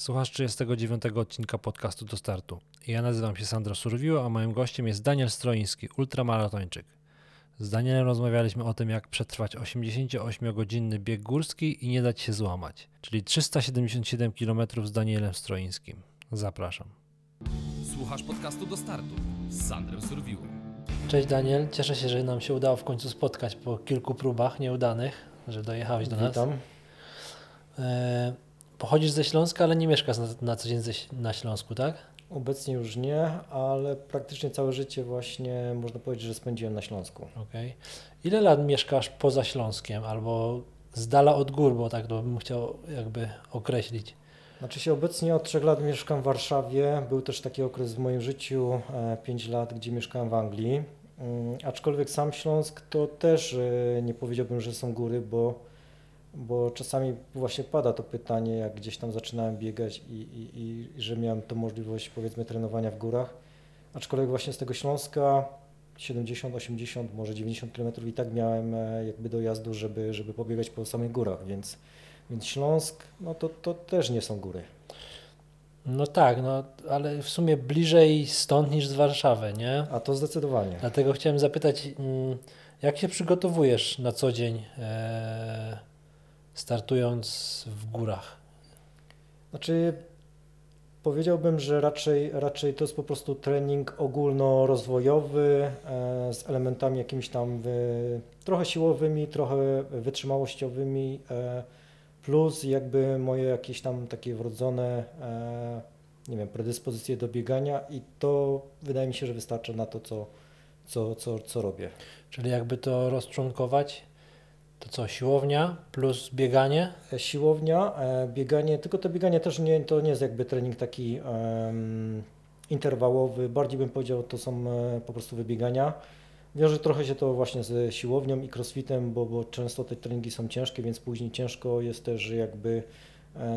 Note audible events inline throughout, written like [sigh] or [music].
Słuchasz 39 odcinka podcastu do startu. Ja nazywam się Sandro Surwiło, a moim gościem jest Daniel Stroiński, ultramaratończyk. Z Danielem rozmawialiśmy o tym, jak przetrwać 88-godzinny bieg górski i nie dać się złamać, czyli 377 km z Danielem Stroińskim. Zapraszam. Słuchasz podcastu do startu z Sandrem Surwiło. Cześć Daniel, cieszę się, że nam się udało w końcu spotkać po kilku próbach nieudanych, że dojechałeś do nas. Witam. E, pochodzisz ze Śląska, ale nie mieszkasz na, na co dzień ze, na Śląsku, tak? Obecnie już nie, ale praktycznie całe życie właśnie można powiedzieć, że spędziłem na Śląsku. Okej. Ile lat mieszkasz poza Śląskiem albo z dala od gór, bo tak to bym chciał jakby określić. Znaczy się obecnie od trzech lat mieszkam w Warszawie. Był też taki okres w moim życiu, 5 lat, gdzie mieszkałem w Anglii. Mm, Aczkolwiek sam Śląsk to też e, nie powiedziałbym, że są góry, bo, bo czasami właśnie pada to pytanie, jak gdzieś tam zaczynałem biegać i, i, i że miałem tą możliwość powiedzmy trenowania w górach. Aczkolwiek właśnie z tego Śląska 70, 80, może 90 km i tak miałem e, jakby dojazdu, żeby, żeby pobiegać po samych górach, więc, więc Śląsk, no to, to też nie są góry. No tak, no ale w sumie bliżej stąd niż z Warszawy, nie? A to zdecydowanie. Dlatego chciałem zapytać, mm, jak się przygotowujesz na co dzień e, startując w górach? Znaczy, powiedziałbym, że raczej, raczej to jest po prostu trening ogólnorozwojowy e, z elementami jakimiś tam wy, trochę siłowymi, trochę wytrzymałościowymi, e, plus jakby moje jakieś tam takie wrodzone, e, nie wiem, predyspozycje do biegania i to wydaje mi się, że wystarcza na to, co, co, co, co robię. Czyli jakby to rozczłonkować, to co, siłownia plus bieganie? E, Siłownia, e, bieganie, tylko to bieganie też nie, to nie jest jakby trening taki em, interwałowy, bardziej bym powiedział, to są e, po prostu wybiegania. Wiąże trochę się to właśnie ze siłownią i crossfitem, bo, bo często te treningi są ciężkie, więc później ciężko jest też jakby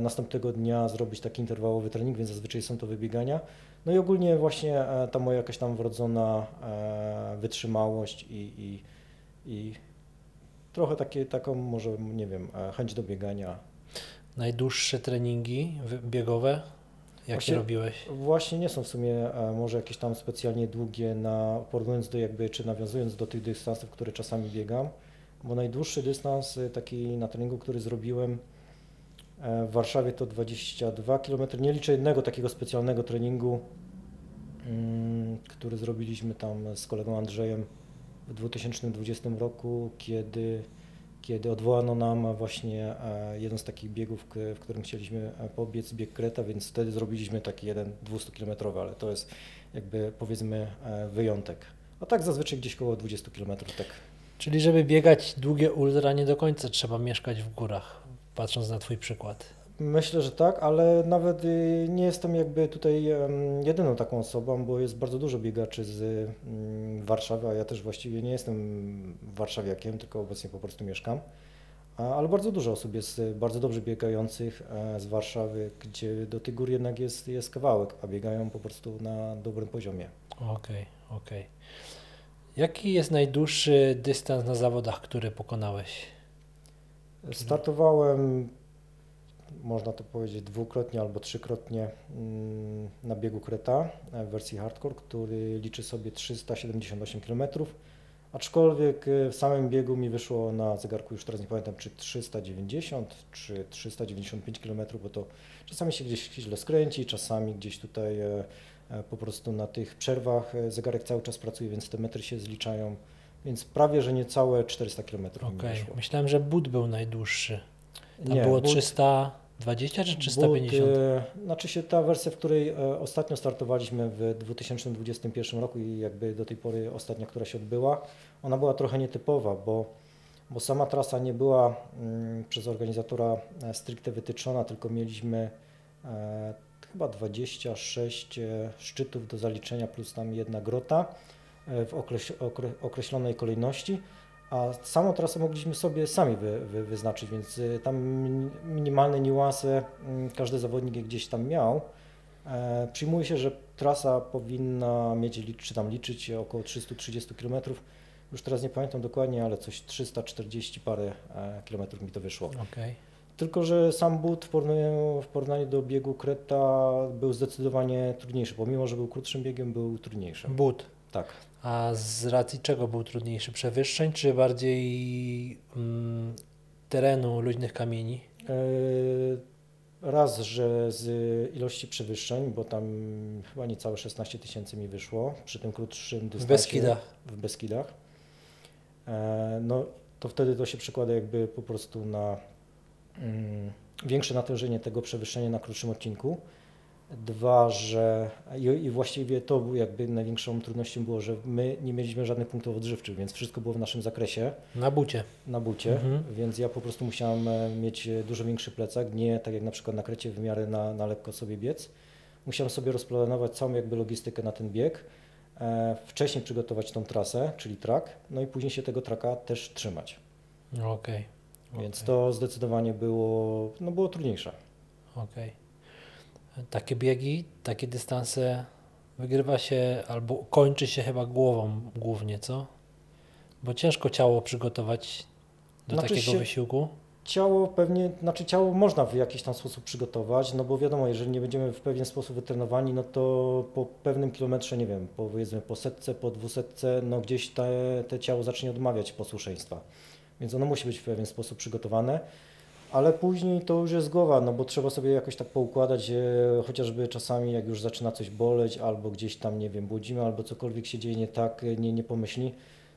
następnego dnia zrobić taki interwałowy trening, więc zazwyczaj są to wybiegania. No i ogólnie właśnie ta moja jakaś tam wrodzona wytrzymałość i, i, i trochę takie, taką może, nie wiem, e, chęć do biegania. Najdłuższe treningi biegowe? Jakie Właśnie- robiłeś? Właśnie nie są w sumie e, może jakieś tam specjalnie długie, na, porównując do jakby, czy nawiązując do tych dystansów, które czasami biegam, bo najdłuższy dystans e, taki na treningu, który zrobiłem w Warszawie to 22 km. Nie liczę jednego takiego specjalnego treningu, mm, który zrobiliśmy tam z kolegą Andrzejem w 2020 roku, kiedy, kiedy odwołano nam właśnie e, jeden z takich biegów, w którym chcieliśmy e, pobiec, bieg Kreta, więc wtedy zrobiliśmy taki jeden 200-kilometrowy, ale to jest jakby powiedzmy e, wyjątek. A tak zazwyczaj gdzieś koło 20 km, tak. Czyli żeby biegać długie ultra, nie do końca trzeba mieszkać w górach, patrząc na Twój przykład. Myślę, że tak, ale nawet y, nie jestem jakby tutaj jedyną taką osobą, bo jest bardzo dużo biegaczy z mm, Warszawy, a ja też właściwie nie jestem warszawiakiem, tylko obecnie po prostu mieszkam. Ale bardzo dużo osób jest y, bardzo dobrze biegających e, z Warszawy, gdzie do tych gór jednak jest, jest kawałek, a biegają po prostu na dobrym poziomie. Okej, okej. Jaki jest najdłuższy dystans na zawodach, który pokonałeś? Startowałem, można to powiedzieć, dwukrotnie albo trzykrotnie mm, na biegu Kreta e, w wersji hardcore, który liczy sobie 378 km. Aczkolwiek e, w samym biegu mi wyszło na zegarku, już teraz nie pamiętam, czy 390, czy 395 km, bo to czasami się gdzieś źle skręci, czasami gdzieś tutaj e, po prostu na tych przerwach zegarek cały czas pracuje, więc te metry się zliczają, więc prawie, że niecałe 400 km mi Okej, wyszło. myślałem, że but był najdłuższy. Tam Nie, było but- 320 czy 350? But, e, znaczy się ta wersja, w której e, ostatnio startowaliśmy w 2021 roku i jakby do tej pory ostatnia, która się odbyła, ona była trochę nietypowa, bo, bo sama trasa nie była mm, przez organizatora e, stricte wytyczona, tylko mieliśmy e, chyba 26 e, szczytów do zaliczenia plus tam jedna grota w okreś, okre, określonej kolejności. A samą trasę mogliśmy sobie sami wy, wy, wyznaczyć, więc y, tam min- minimalne niuanse mm, każdy zawodnik je gdzieś tam miał. E, Przyjmuje się, że trasa powinna mieć, czy tam liczyć około 330 km. Już teraz nie pamiętam dokładnie, ale coś 340 parę e, kilometrów mi to wyszło. Okej. Tylko, że sam but w porównaniu, w porównaniu do biegu Kreta był zdecydowanie trudniejszy. Pomimo, że był krótszym biegiem, był trudniejszy. But. Tak. A z racji czego był trudniejszy? Przewyższeń, czy bardziej mm, terenu, luźnych kamieni? E, Raz, że z ilości przewyższeń, bo tam chyba niecałe 16 tysięcy mi wyszło przy tym krótszym dystansie. W Beskidach. W Beskidach. E, No to wtedy to się przekłada jakby po prostu na mm, większe natężenie tego przewyższenia na krótszym odcinku. Dwa, że i, i właściwie to był jakby największą trudnością było, że my nie mieliśmy żadnych punktów odżywczych, więc wszystko było w naszym zakresie Na bucie. na bucie, Mhm. więc ja po prostu musiałem e, mieć e, dużo większy plecak, nie tak jak na przykład na krecie w miarę na, na lekko sobie biec. Musiałem sobie rozplanować całą jakby logistykę na ten bieg, e, wcześniej przygotować tą trasę, czyli track, no i później się tego traka też trzymać. Okej. Więc okej, to zdecydowanie było, no było trudniejsze. Okej. Takie biegi, takie dystanse wygrywa się albo kończy się chyba głową głównie, co? Bo ciężko ciało przygotować do Znaczy takiego wysiłku. Ciało pewnie, znaczy ciało można w jakiś tam sposób przygotować, no bo wiadomo, jeżeli nie będziemy w pewien sposób wytrenowani, no to po pewnym kilometrze, nie wiem, powiedzmy po setce, po dwusetce, no gdzieś te, te ciało zacznie odmawiać posłuszeństwa. Więc ono musi być w pewien sposób przygotowane, ale później to już jest głowa, no bo trzeba sobie jakoś tak poukładać, e, chociażby czasami jak już zaczyna coś boleć, albo gdzieś tam, nie wiem, budzimy, albo cokolwiek się dzieje nie tak, e, nie, nie pomyśli,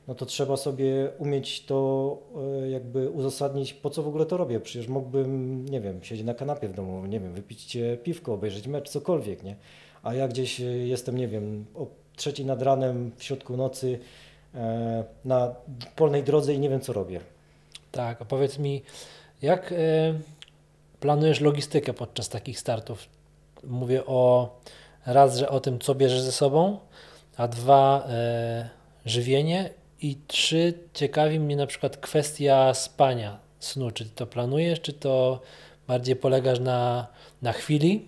no to trzeba sobie umieć to e, jakby uzasadnić, po co w ogóle to robię. Przecież mógłbym, nie wiem, siedzieć na kanapie w domu, nie wiem, wypić piwko, obejrzeć mecz, cokolwiek, nie? A ja gdzieś e, jestem, nie wiem, o trzeciej nad ranem, w środku nocy, e, na polnej drodze i nie wiem, co robię. Tak, a powiedz mi, jak e, planujesz logistykę podczas takich startów? Mówię o raz, że o tym, co bierzesz ze sobą, a dwa, e, żywienie i trzy, ciekawi mnie na przykład kwestia spania, snu. Czy to planujesz, czy to bardziej polegasz na, na chwili?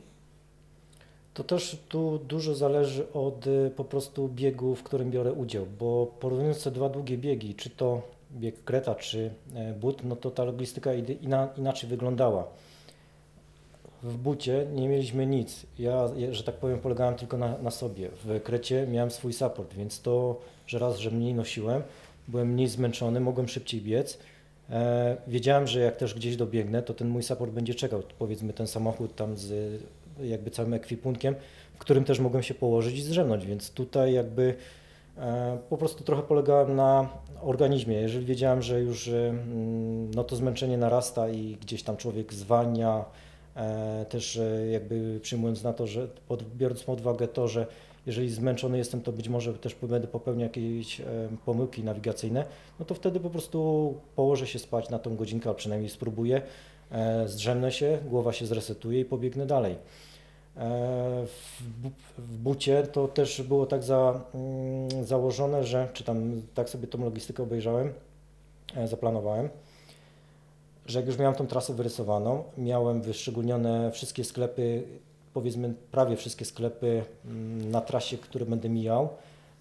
To też tu dużo zależy od y, po prostu biegu, w którym biorę udział, bo porównując te dwa długie biegi, czy to bieg Kreta, czy e, but, no to ta logistyka inaczej wyglądała. W bucie nie mieliśmy nic. Ja, że tak powiem, polegałem tylko na, na sobie. W Krecie miałem swój support, więc to, że raz, że mniej nosiłem, byłem mniej zmęczony, mogłem szybciej biec. E, wiedziałem, że jak też gdzieś dobiegnę, to ten mój support będzie czekał. Powiedzmy ten samochód tam z jakby całym ekwipunkiem, w którym też mogłem się położyć i zdrzemnąć, więc tutaj jakby po prostu trochę polegałem na organizmie. Jeżeli wiedziałem, że już e, mm, no to zmęczenie narasta i gdzieś tam człowiek zwalnia, e, też e, jakby przyjmując na to, że biorąc pod uwagę to, że jeżeli zmęczony jestem, to być może też będę popełniał jakieś e, pomyłki nawigacyjne, no to wtedy po prostu położę się spać na tą godzinkę, a przynajmniej spróbuję, e, zdrzemnę się, głowa się zresetuje i pobiegnę dalej. E, W, bu- w bucie to też było tak za, mm, założone, że, czy tam tak sobie tą logistykę obejrzałem, e, zaplanowałem, że jak już miałem tą trasę wyrysowaną, miałem wyszczególnione wszystkie sklepy, powiedzmy prawie wszystkie sklepy mm, na trasie, które będę mijał,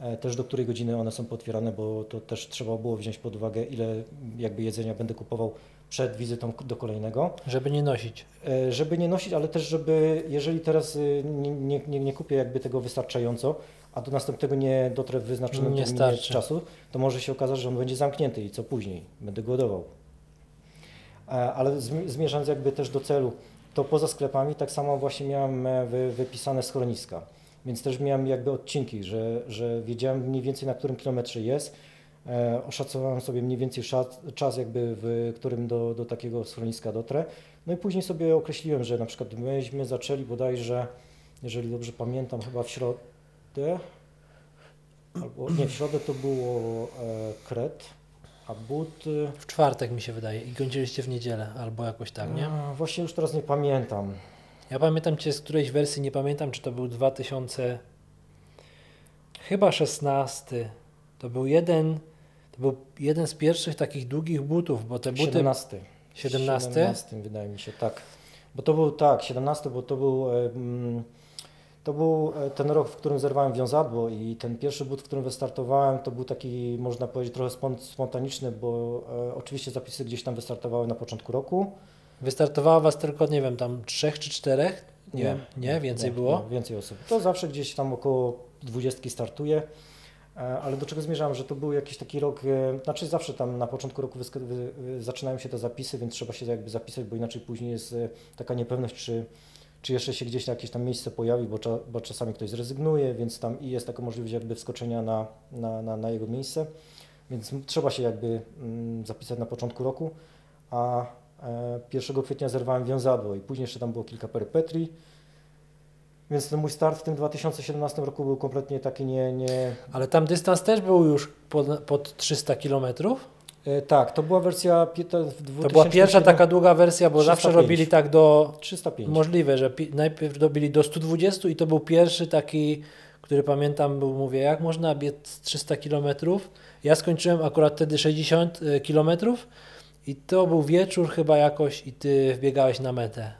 e, też do której godziny one są potwierane, bo to też trzeba było wziąć pod uwagę, ile jakby jedzenia będę kupował przed wizytą do kolejnego. Żeby nie nosić. E, Żeby nie nosić, ale też żeby, jeżeli teraz y, nie, nie, nie, nie kupię jakby tego wystarczająco, a do następnego nie dotrę w wyznaczonym Nie terminie starczy. czasu, to może się okazać, że on będzie zamknięty i co później? Będę głodował. E, Ale zmi- zmierzając jakby też do celu, to poza sklepami tak samo właśnie miałem e, wy, wypisane schroniska, więc też miałem jakby odcinki, że, że wiedziałem mniej więcej na którym kilometrze jest, Oszacowałem sobie mniej więcej czas, jakby w którym do, do takiego schroniska dotrę. No i później sobie określiłem, że na przykład myśmy zaczęli bodajże, jeżeli dobrze pamiętam, chyba w środę, albo nie, w środę to było e, Kret, a but. e, W czwartek mi się wydaje i kończyliście w niedzielę albo jakoś tak, nie? a, Właśnie już teraz nie pamiętam. Ja pamiętam Cię z którejś wersji, nie pamiętam czy to był 2000, chyba 16. To był jeden, to był jeden z pierwszych takich długich butów, bo te buty... 17. 17? 17 wydaje mi się, tak. Bo to był, tak, 17, bo to był, to był e, ten rok, w którym zerwałem wiązadło i ten pierwszy but, w którym wystartowałem, to był taki, można powiedzieć, trochę spon- spontaniczny, bo e, oczywiście zapisy gdzieś tam wystartowały na początku roku. Wystartowało was tylko, nie wiem, tam trzech czy czterech? Nie, nie, więcej nie, było? Nie, więcej osób. To zawsze gdzieś tam około dwudziestki startuje. E, Ale do czego zmierzałem, że to był jakiś taki rok, e, znaczy zawsze tam na początku roku zaczynają się te zapisy, więc trzeba się jakby zapisać, bo inaczej później jest e, taka niepewność, czy, czy jeszcze się gdzieś na jakieś tam miejsce pojawi, bo, cza, bo czasami ktoś zrezygnuje, więc tam i jest taka możliwość jakby wskoczenia na, na, na, na jego miejsce, więc trzeba się jakby mm, zapisać na początku roku, a e, 1 kwietnia zerwałem wiązadło i później jeszcze tam było kilka perypetrii, więc ten mój start w tym 2017 roku był kompletnie taki nie, nie, Ale tam dystans też był już pod, pod 300 km. E, Tak, to była wersja w To 2007 była pierwsza taka długa wersja, bo zawsze 305. robili tak do 305. Możliwe, że pi- najpierw dobili do 120 i to był pierwszy taki, który pamiętam, był, mówię, jak można biec 300 km. Ja skończyłem akurat wtedy 60 km i to był wieczór chyba jakoś i ty wbiegałeś na metę.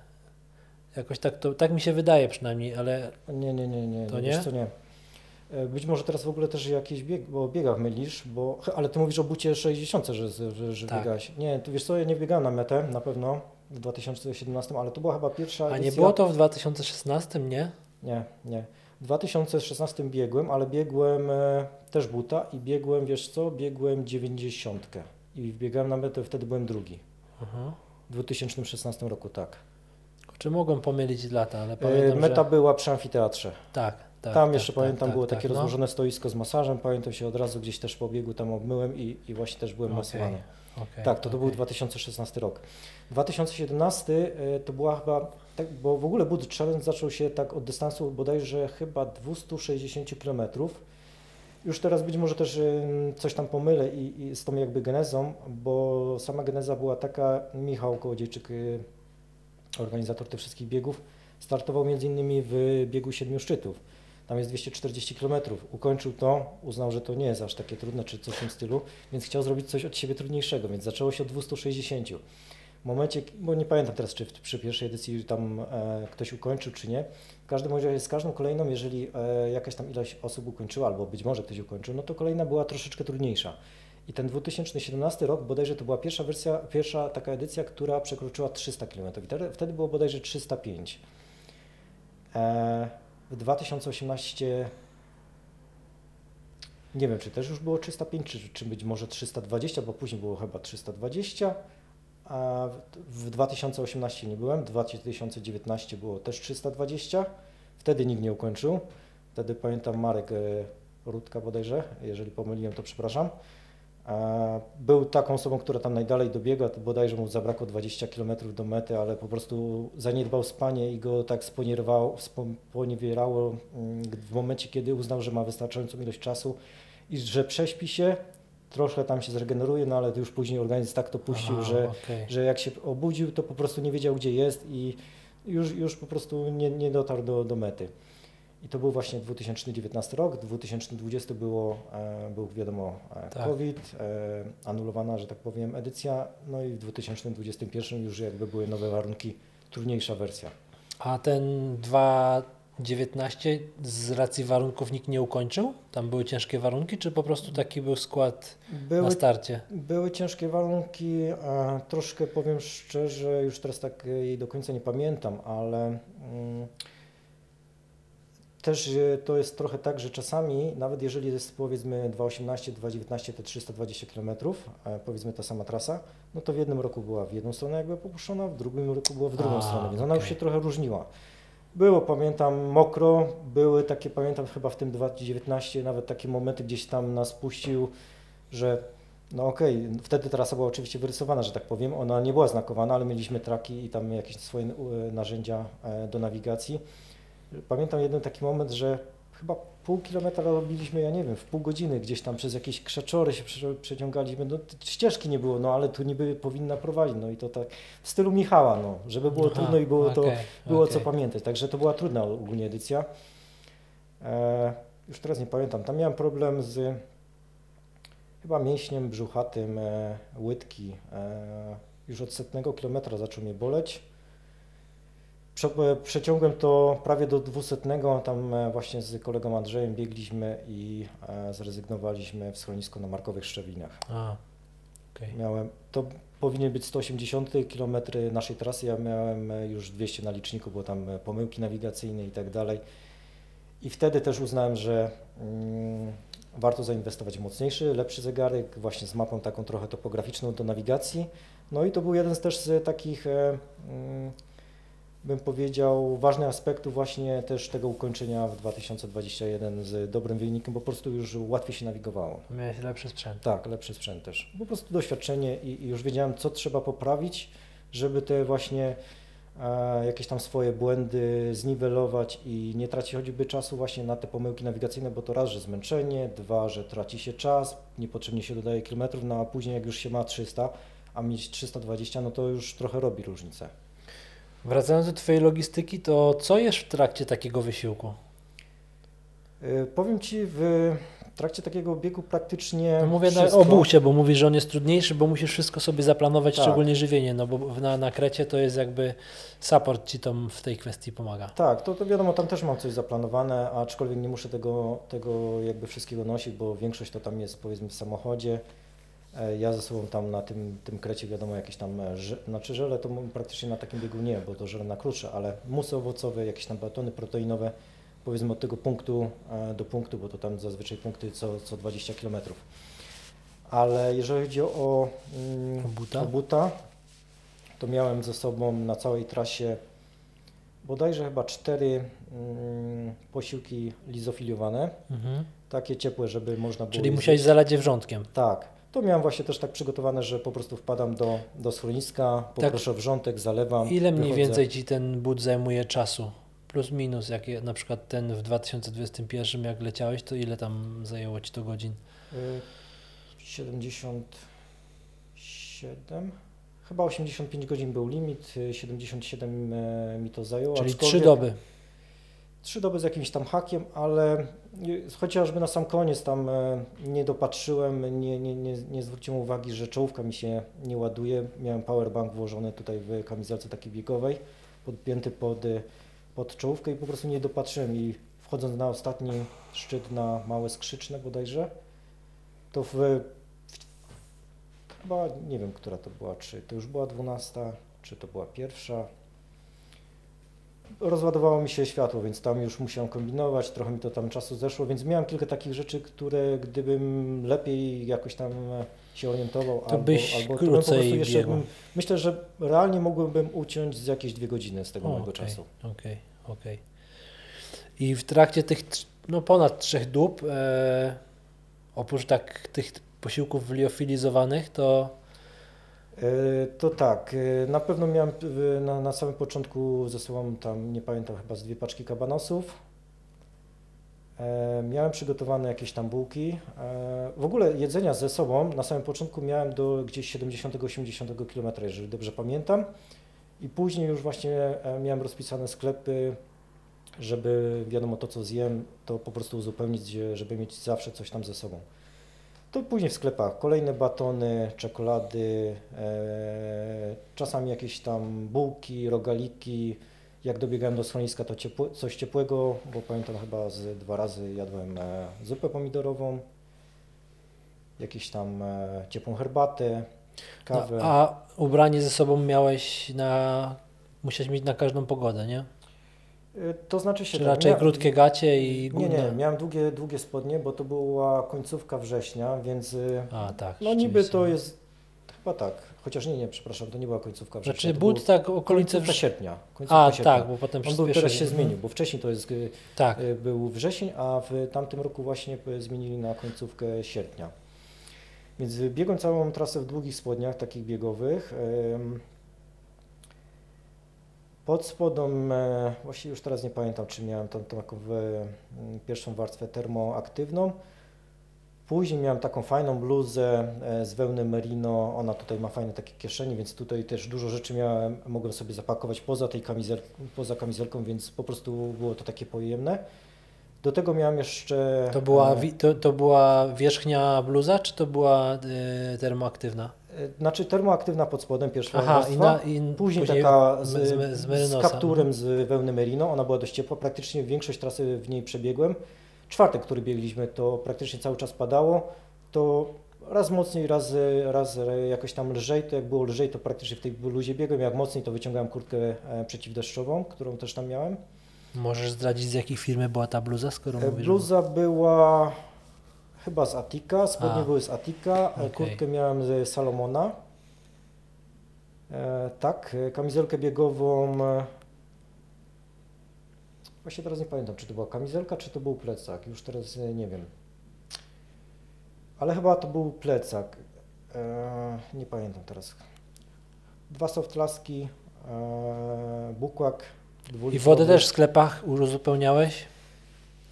Jakoś tak, to, tak mi się wydaje przynajmniej, ale Nie, nie, nie, nie. To wiesz nie? Co nie. E, Być może teraz w ogóle też jakiś bieg, bo biegach mylisz, bo, ale ty mówisz o bucie 60, że, że, że Tak. biegałeś. Nie, tu wiesz co, ja nie biegałem na metę na pewno w 2017, ale to była chyba pierwsza a nie edycja. było to w 2016, nie? Nie, nie. W 2016 biegłem, ale biegłem e, też buta i biegłem, wiesz co, biegłem 90 i wbiegałem na metę, wtedy byłem drugi. Aha. W 2016 roku, tak. Czy mogłem pomylić lata, ale E, pamiętam, Meta że... była przy amfiteatrze. Tak, tak. tam tak, jeszcze tak, pamiętam tak, było tak, takie no. rozłożone stoisko z masażem, pamiętam się od razu gdzieś też po biegu tam obmyłem i, i właśnie też byłem Okej, masowany. okej, Tak, to, to był okej. 2016 rok. 2017 e, to była chyba, tak, bo w ogóle Bud Challenge zaczął się tak od dystansu bodajże chyba 260 km. Już teraz być może też coś tam pomylę i, i z tą jakby genezą, bo sama geneza była taka, Michał Kołodziejczyk, y, organizator tych wszystkich biegów, startował innymi w biegu siedmiu szczytów. Tam jest 240 km. Ukończył to, uznał, że to nie jest aż takie trudne, czy coś w tym stylu, więc chciał zrobić coś od siebie trudniejszego, więc zaczęło się od 260. W momencie, bo nie pamiętam teraz, czy przy pierwszej edycji tam e, ktoś ukończył, czy nie. W każdym razie z każdą kolejną, jeżeli e, jakaś tam ilość osób ukończyła, albo być może ktoś ukończył, no to kolejna była troszeczkę trudniejsza. I ten 2017 rok, bodajże to była pierwsza wersja, pierwsza taka edycja, która przekroczyła 300 km. Wtedy, było bodajże 305. E, w 2018 nie wiem, czy też już było 305, czy, czy być może 320, bo później było chyba 320. A w- w 2018 nie byłem, w 2019 było też 320. Wtedy nikt nie ukończył. Wtedy pamiętam Marek e, Rudka bodajże, jeżeli pomyliłem, to przepraszam. Był taką osobą, która tam najdalej dobiegła, to bodajże mu zabrakło 20 km do mety, ale po prostu zaniedbał spanie i go tak sponierowało, spo- poniewierało mm, w momencie, kiedy uznał, że ma wystarczającą ilość czasu i że prześpi się, troszkę tam się zregeneruje, no ale już później organizm tak to puścił, Aha, że, okej. że jak się obudził, to po prostu nie wiedział, gdzie jest i już, już po prostu nie, nie dotarł do, do mety. I to był właśnie 2019 rok, 2020 było, e, był wiadomo e, Tak. COVID, e, anulowana, że tak powiem, edycja, no i w 2021 już jakby były nowe warunki, trudniejsza wersja. A ten 2.19 z racji warunków nikt nie ukończył? Tam były ciężkie warunki, czy po prostu taki był skład na Były, starcie? były ciężkie warunki, troszkę powiem szczerze, już teraz tak jej do końca nie pamiętam, ale mm, też e, to jest trochę tak, że czasami, nawet jeżeli jest powiedzmy 2.18, 2.19, te 320 km, e, powiedzmy ta sama trasa, no to w jednym roku była w jedną stronę jakby popuszczona, w drugim roku była w drugą A, stronę, więc ona już się trochę różniła. Było, pamiętam, mokro, były takie, pamiętam chyba w tym 2019 nawet takie momenty gdzieś tam nas puścił, że no okej, wtedy trasa była oczywiście wyrysowana, że tak powiem, ona nie była znakowana, ale mieliśmy traki i tam jakieś swoje e, narzędzia do nawigacji. Pamiętam jeden taki moment, że chyba pół kilometra robiliśmy, ja nie wiem, w pół godziny gdzieś tam przez jakieś krzaczory się prze- przeciągaliśmy, no ścieżki nie było, no ale tu niby powinna prowadzić, no i to tak w stylu Michała, no, żeby było Aha, trudno i było to okej, było okej. co pamiętać, także to była trudna ogólnie edycja. E, już teraz nie pamiętam, tam miałem problem z chyba mięśniem brzuchatym e, łydki. E, już od setnego kilometra zaczął mnie boleć. Prze, e, przeciągłem to prawie do dwusetnego, tam e, właśnie z kolegą Andrzejem biegliśmy i e, zrezygnowaliśmy w schronisku na Markowych Szczelinach. A, Okej. Miałem, to powinien być 180 km naszej trasy, ja miałem już 200 na liczniku, bo tam pomyłki nawigacyjne i tak dalej. I wtedy też uznałem, że mm, warto zainwestować w mocniejszy, lepszy zegarek, właśnie z mapą taką trochę topograficzną do nawigacji. No i to był jeden z też z takich, mm, bym powiedział, ważnych aspektów właśnie też tego ukończenia w 2021 z dobrym wynikiem, bo po prostu już łatwiej się nawigowało. Miałeś lepszy sprzęt. Tak, lepszy sprzęt też. Po prostu doświadczenie i, i już wiedziałem, co trzeba poprawić, żeby te właśnie e, jakieś tam swoje błędy zniwelować i nie tracić choćby czasu właśnie na te pomyłki nawigacyjne, bo to raz, że zmęczenie, dwa, że traci się czas, niepotrzebnie się dodaje kilometrów, no a później jak już się ma 300, a mieć 320, no to już trochę robi różnicę. Wracając do Twojej logistyki, to co jesz w trakcie takiego wysiłku? E, powiem Ci, w trakcie takiego biegu praktycznie No mówię wszystko. o busie, bo mówisz, że on jest trudniejszy, bo musisz wszystko sobie zaplanować, Tak. szczególnie żywienie, no bo na, na krecie to jest jakby support Ci tam w tej kwestii pomaga. Tak, to, to wiadomo, tam też mam coś zaplanowane, aczkolwiek nie muszę tego, tego jakby wszystkiego nosić, bo większość to tam jest powiedzmy w samochodzie. E, Ja ze sobą tam na tym, tym krecie wiadomo jakieś tam, e, znaczy żele to praktycznie na takim biegu nie, bo to żele na krótsze, ale musy owocowe, jakieś tam batony proteinowe, powiedzmy od tego punktu e, do punktu, bo to tam zazwyczaj punkty co, co 20 km. Ale jeżeli chodzi o, mm, O buta? o buta, to miałem ze sobą na całej trasie bodajże chyba cztery mm, posiłki lizofiliowane, Mhm. takie ciepłe, żeby można było Czyli musiałeś zalać je wrzątkiem. Tak, to miałem właśnie też tak przygotowane, że po prostu wpadam do, do schroniska, poproszę wrzątek, zalewam. Tak. Ile mniej wychodzę. więcej Ci ten but zajmuje czasu? Plus minus, jak na przykład ten w 2021 jak leciałeś, to ile tam zajęło Ci to godzin? Y, 77, chyba 85 godzin był limit, y, 77 e, mi to zajęło. Czyli aczkolwiek- trzy doby. Trzy doby z jakimś tam hakiem, ale chociażby na sam koniec tam e, nie dopatrzyłem, nie, nie, nie, nie zwróciłem uwagi, że czołówka mi się nie ładuje. Miałem powerbank włożony tutaj w kamizelce takiej biegowej, podpięty pod, y, pod czołówkę i po prostu nie dopatrzyłem i wchodząc na ostatni szczyt na Małe Skrzyczne bodajże, to w, w chyba nie wiem, która to była, czy to już była 12, czy to była pierwsza, rozładowało mi się światło, więc tam już musiałem kombinować, trochę mi to tam czasu zeszło, więc miałem kilka takich rzeczy, które gdybym lepiej jakoś tam się orientował, To albo, byś albo bym krócej prostu jeszcze bym, myślę, że realnie mógłbym uciąć z jakieś dwie godziny z tego O, mojego okej, czasu. Okej, okej. I w trakcie tych no, ponad trzech dób, e, oprócz tak tych posiłków liofilizowanych, to To tak, e, na pewno miałem e, na, na samym początku ze sobą tam, nie pamiętam, chyba z dwie paczki kabanosów. E, Miałem przygotowane jakieś tam bułki. E, W ogóle jedzenia ze sobą na samym początku miałem do gdzieś 70-80 km, jeżeli dobrze pamiętam. I później już właśnie e, miałem rozpisane sklepy, żeby wiadomo to co zjem, to po prostu uzupełnić, żeby mieć zawsze coś tam ze sobą. To później w sklepach kolejne batony, czekolady, e, czasami jakieś tam bułki, rogaliki. Jak dobiegałem do schroniska, to coś ciepłego, bo pamiętam chyba z dwa razy jadłem e, zupę pomidorową, jakieś tam e, ciepłą herbatę, kawę. No, a ubranie ze sobą miałeś na. Musiałeś mieć na każdą pogodę, nie? To znaczy się Czy tak, raczej mia- krótkie gacie i Nie, górne? nie, miałem długie, długie spodnie, bo to była końcówka września, więc e, A tak. no niby to jest chyba tak, chociaż nie, nie, przepraszam, to nie była końcówka września. Znaczy but tak okolice. końcówka wrz- sierpnia. Końcówka A sierpnia. tak, bo potem On był teraz się zmienił, bo wcześniej to jest, y, Tak. y, był wrzesień, a w tamtym roku właśnie y, zmienili na końcówkę sierpnia. Więc biegłem całą trasę w długich spodniach, takich biegowych. Ym, Pod spodem, e, właściwie już teraz nie pamiętam, czy miałem tą, tą taką mm, pierwszą warstwę termoaktywną. Później miałem taką fajną bluzę e, z wełny merino, ona tutaj ma fajne takie kieszenie, więc tutaj też dużo rzeczy miałem, mogłem sobie zapakować poza tej kamizel, poza kamizelką, więc po prostu było to takie pojemne. Do tego miałem jeszcze... To była, e, to, to była wierzchnia bluza, czy to była y, termoaktywna? E, Znaczy termoaktywna pod spodem, pierwsza Aha, i, na, i Później, taka z, z, z, z kapturem z wełny merino, ona była dość ciepła, praktycznie większość trasy w niej przebiegłem. Czwartek, który biegliśmy, to praktycznie cały czas padało, to raz mocniej, raz, raz jakoś tam lżej, to jak było lżej, to praktycznie w tej bluzie biegłem, jak mocniej, to wyciągałem kurtkę e, przeciwdeszczową, którą też tam miałem. Możesz zdradzić z jakiej firmy była ta bluza, skoro E, mówisz? Bluza była chyba z Atika, spodnie A. były z Atika, e, Okej. kurtkę miałem z Salomona. E, tak, e, kamizelkę biegową. e, Właśnie teraz nie pamiętam, czy to była kamizelka, czy to był plecak. Już teraz nie wiem. Ale chyba to był plecak. E, nie pamiętam teraz. Dwa softlaski, e, bukłak. I wodę też w sklepach uzupełniałeś?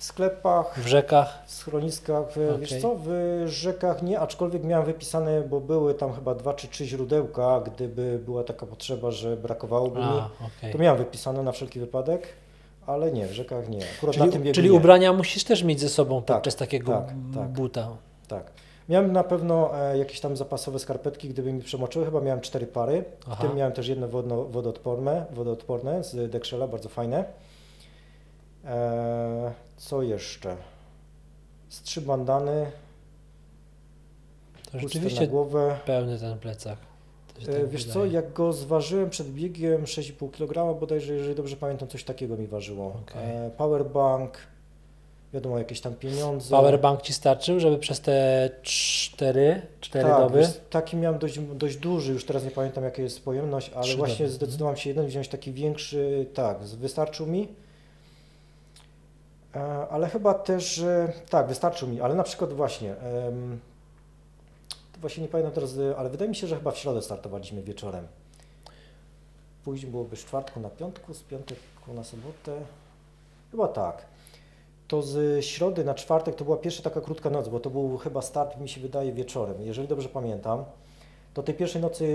W sklepach, W rzekach? w schroniskach, w- wiesz Okej. co, w rzekach nie, aczkolwiek miałem wypisane, bo były tam chyba dwa czy trzy źródełka, gdyby była taka potrzeba, że brakowałoby mi, A, okej. to miałem wypisane na wszelki wypadek, ale nie, w rzekach nie. Akurat Czyli, czyli ubrania musisz też mieć ze sobą Tak, podczas takiego tak, tak. buta. Tak. Miałem na pewno e, jakieś tam zapasowe skarpetki, gdyby mi przemoczyły, chyba miałem cztery pary, w Aha. tym miałem też jedne wodno, wodoodporne, wodoodporne z Dexela, bardzo fajne. E, co jeszcze? Z trzy bandany, To Puste na rzeczywiście głowę. pełny ten plecak. E, tak Wiesz co, jak go zważyłem przed biegiem 6,5 kg, bodajże, jeżeli dobrze pamiętam, coś takiego mi ważyło. Okej. E, Powerbank, wiadomo, jakieś tam pieniądze. Powerbank ci starczył, żeby przez te cztery, cztery tak, doby? wiesz, taki miałem dość, dość duży, już teraz nie pamiętam jaka jest pojemność, ale właśnie doby, zdecydowałem się jeden wziąć taki większy, tak, wystarczył mi. E, Ale chyba też, tak, wystarczył mi, ale na przykład właśnie, właśnie nie pamiętam teraz, e, ale wydaje mi się, że chyba w środę startowaliśmy wieczorem. Później byłoby z czwartku na piątku, z piątku na sobotę, chyba tak. To z środy na czwartek to była pierwsza taka krótka noc, bo to był chyba start, mi się wydaje, wieczorem. Jeżeli dobrze pamiętam, to tej pierwszej nocy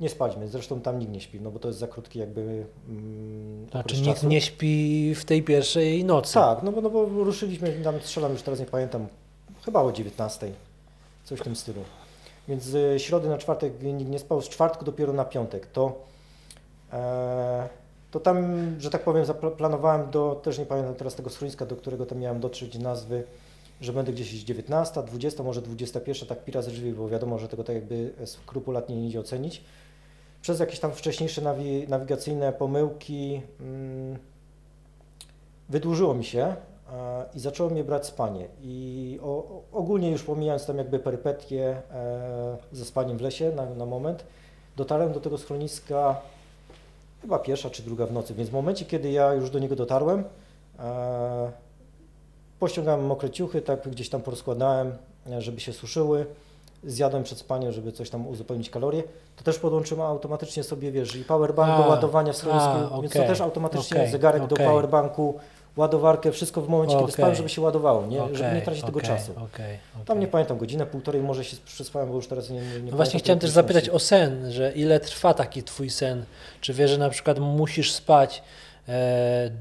nie spaliśmy, zresztą tam nikt nie śpi, no bo to jest za krótki jakby mm, Znaczy nikt czasu. nie śpi w tej pierwszej nocy. Tak, no bo, no bo ruszyliśmy, tam strzelam już teraz nie pamiętam, chyba o 19, coś w tym stylu. Więc z środy na czwartek nikt nie spał, z czwartku dopiero na piątek. To, e, to tam, że tak powiem, zaplanowałem do, też nie pamiętam teraz tego schroniska, do którego tam miałem dotrzeć nazwy, że będę gdzieś 19, 20, może 21, tak pira ze drzwi, bo wiadomo, że tego tak jakby skrupulatnie nie idzie ocenić. Przez jakieś tam wcześniejsze nawi nawigacyjne pomyłki mm, wydłużyło mi się i zaczęło mnie brać spanie. I o- ogólnie już pomijając tam jakby perypetie e, ze spaniem w lesie na, na moment, dotarłem do tego schroniska chyba pierwsza czy druga w nocy, więc w momencie, kiedy ja już do niego dotarłem, e, pościągałem mokre ciuchy, tak gdzieś tam porozkładałem, e, żeby się suszyły, zjadłem przed spaniem, żeby coś tam uzupełnić kalorie, to też podłączyłem automatycznie sobie, wiesz, i powerbank A, do ładowania w schronisku, a, więc to też automatycznie okej, zegarek do okej. powerbanku, ładowarkę, wszystko w momencie, kiedy spałem, żeby się ładowało, nie? żeby nie tracić tego czasu. Tam nie pamiętam, godzinę, półtorej może się przespałem, bo już teraz nie, nie, No pamiętam właśnie chciałem też zapytać o sen, że ile trwa taki twój sen? Czy wiesz, że na przykład musisz spać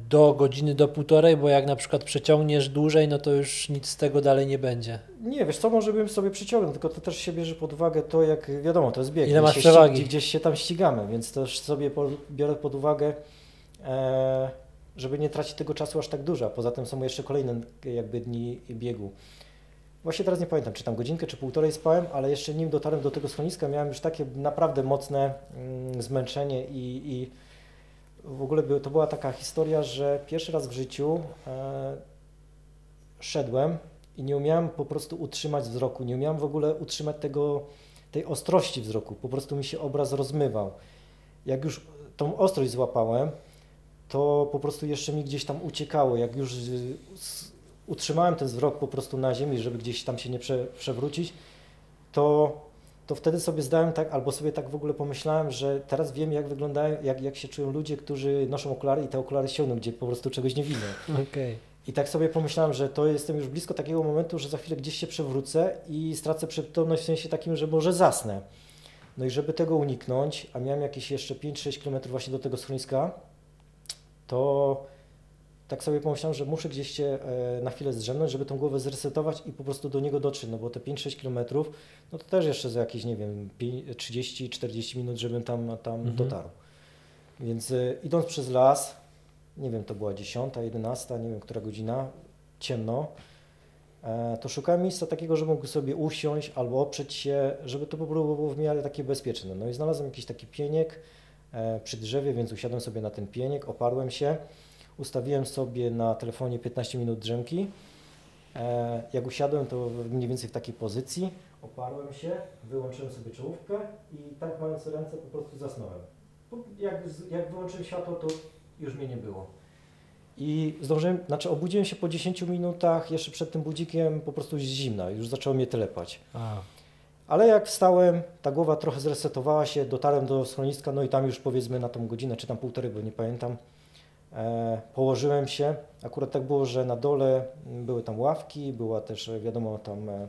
do godziny, do półtorej, bo jak na przykład przeciągniesz dłużej, no to już nic z tego dalej nie będzie. Nie, wiesz co, może bym sobie przyciągnął, tylko to też się bierze pod uwagę to, jak wiadomo, to jest bieg. Ile masz przewagi? Gdzieś się tam ścigamy, więc też sobie po, biorę pod uwagę, e, żeby nie tracić tego czasu aż tak dużo. Poza tym są jeszcze kolejne jakby dni biegu. Właśnie teraz nie pamiętam, czy tam godzinkę, czy półtorej spałem, ale jeszcze nim dotarłem do tego schroniska, miałem już takie naprawdę mocne mm, zmęczenie i, i w ogóle to była taka historia, że pierwszy raz w życiu e, szedłem i nie umiałem po prostu utrzymać wzroku, nie umiałem w ogóle utrzymać tego, tej ostrości wzroku, po prostu mi się obraz rozmywał. Jak już tą ostrość złapałem, to po prostu jeszcze mi gdzieś tam uciekało. Jak już utrzymałem ten wzrok po prostu na ziemi, żeby gdzieś tam się nie prze, przewrócić, to, to wtedy sobie zdałem tak, albo sobie tak w ogóle pomyślałem, że teraz wiem, jak wyglądają, jak, jak się czują ludzie, którzy noszą okulary i te okulary ściągną, gdzie po prostu czegoś nie widzą. [laughs] Okej. I tak sobie pomyślałem, że to jestem już blisko takiego momentu, że za chwilę gdzieś się przewrócę i stracę przytomność w sensie takim, że może zasnę. No i żeby tego uniknąć, a miałem jakieś jeszcze 5-6 km właśnie do tego schroniska, to tak sobie pomyślałem, że muszę gdzieś się e, na chwilę zdrzemnąć, żeby tą głowę zresetować i po prostu do niego dotrzeć, no bo te 5-6 km, no to też jeszcze za jakieś, nie wiem, 30-40 minut, żebym tam, tam Mhm. dotarł. Więc e, idąc przez las, nie wiem, to była 10, 11, nie wiem, która godzina, ciemno. e, to szukałem miejsca takiego, że mógł sobie usiąść albo oprzeć się, żeby to po prostu było w miarę takie bezpieczne. No i znalazłem jakiś taki pieniek przy drzewie, więc usiadłem sobie na ten pieniek, oparłem się, ustawiłem sobie na telefonie 15 minut drzemki. E, Jak usiadłem, to mniej więcej w takiej pozycji, oparłem się, wyłączyłem sobie czołówkę i tak mając ręce po prostu zasnąłem. Jak, z- jak wyłączyłem światło, to już mnie nie było. I zdążyłem, znaczy obudziłem się po 10 minutach, jeszcze przed tym budzikiem po prostu jest zimna, już zaczęło mnie telepać. Ale jak wstałem, ta głowa trochę zresetowała się, dotarłem do schroniska, no i tam już powiedzmy na tą godzinę, czy tam półtorej, bo nie pamiętam, położyłem się. Akurat tak było, że na dole były tam ławki, była też e, wiadomo tam e, e,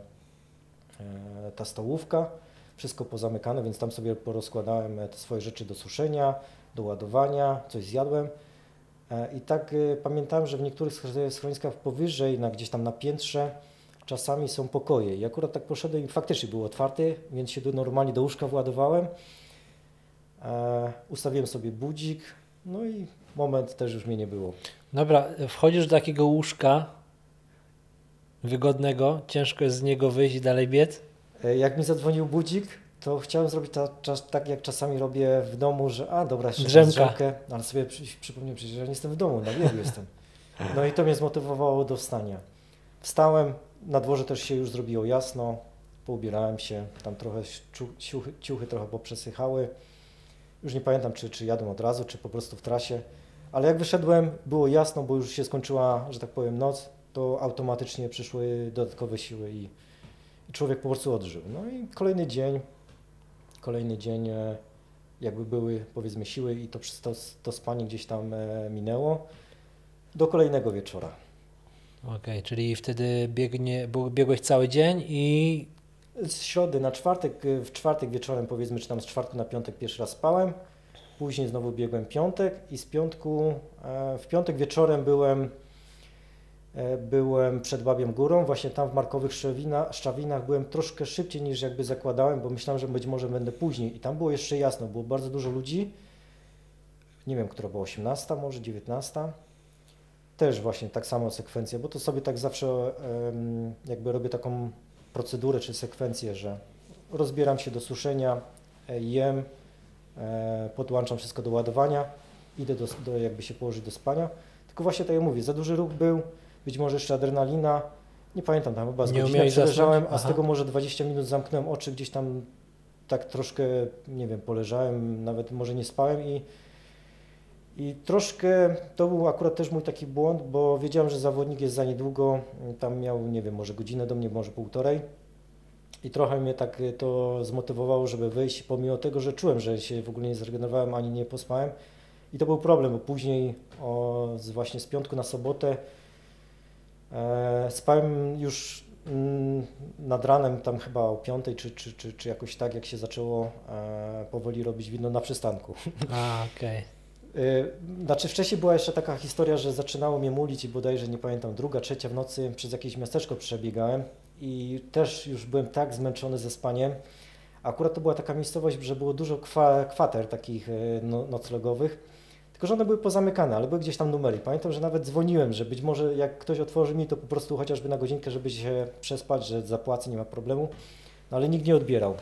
ta stołówka, wszystko pozamykane, więc tam sobie porozkładałem e, te swoje rzeczy do suszenia, do ładowania, coś zjadłem. E, I tak e, pamiętałem, że w niektórych sch- schroniskach powyżej, na gdzieś tam na piętrze, czasami są pokoje. I akurat tak poszedłem i faktycznie był otwarty, więc się do, normalnie do łóżka władowałem. E, ustawiłem sobie budzik, no i moment też już mnie nie było. dobra, wchodzisz do takiego łóżka wygodnego, ciężko jest z niego wyjść i dalej biec? E, jak mi zadzwonił budzik, to chciałem zrobić ta, czas, tak, jak czasami robię w domu, że a dobra, jeszcze drzemkę, ale sobie przy, przypomniałem przecież, że nie jestem w domu, na biegu jestem. No i to mnie zmotywowało do wstania. Wstałem, na dworze też się już zrobiło jasno, poubierałem się, tam trochę ciu- ciuchy, ciuchy trochę poprzesychały. Już nie pamiętam, czy, czy jadłem od razu, czy po prostu w trasie. Ale jak wyszedłem, było jasno, bo już się skończyła, że tak powiem, noc, to automatycznie przyszły dodatkowe siły i, i człowiek po prostu odżył. No i kolejny dzień, kolejny dzień, e, jakby były powiedzmy siły i to, to, to spanie gdzieś tam e, minęło do kolejnego wieczora. Okej, czyli wtedy biegnie, biegłeś cały dzień i Z środy na czwartek, y, w czwartek wieczorem powiedzmy, czy tam z czwartku na piątek pierwszy raz spałem, później znowu biegłem piątek i z piątku, e, w piątek wieczorem byłem, e, byłem przed Babiem Górą, właśnie tam w Markowych Szczawina, Szczawinach byłem troszkę szybciej niż jakby zakładałem, bo myślałem, że być może będę później. I tam było jeszcze jasno, było bardzo dużo ludzi, nie wiem, która była 18, może 19. Też właśnie tak samo sekwencja, bo to sobie tak zawsze jakby robię taką procedurę czy sekwencję, że rozbieram się do suszenia, e, jem, podłączam wszystko do ładowania, idę do, do jakby się położyć do spania. Tylko właśnie tak jak mówię, za duży ruch był, być może jeszcze adrenalina, nie pamiętam, tam chyba z Nie godzinę przeleżałem, a z tego może 20 minut zamknąłem oczy, gdzieś tam tak troszkę, nie wiem, poleżałem, nawet może nie spałem i i troszkę to był akurat też mój taki błąd, bo wiedziałem, że zawodnik jest za niedługo, tam miał, nie wiem, może godzinę do mnie, może półtorej. I trochę mnie tak y, to zmotywowało, żeby wyjść, pomimo tego, że czułem, że się w ogóle nie zregenerowałem ani nie pospałem. I to był problem, bo później o, z, właśnie z piątku na sobotę e, spałem już mm, nad ranem, tam chyba o piątej, czy, czy, czy, czy jakoś tak, jak się zaczęło e, powoli robić widno na przystanku. [laughs] A, okej. Y, Znaczy wcześniej była jeszcze taka historia, że zaczynało mnie mulić i bodajże nie pamiętam, druga, trzecia w nocy przez jakieś miasteczko przebiegałem i też już byłem tak zmęczony ze spaniem. Akurat to była taka miejscowość, że było dużo kwa, kwater takich y, no, noclegowych, tylko że one były pozamykane, ale były gdzieś tam numery. Pamiętam, że nawet dzwoniłem, że być może jak ktoś otworzy mi, to po prostu chociażby na godzinkę, żeby się przespać, że zapłacę, nie ma problemu, no ale nikt nie odbierał.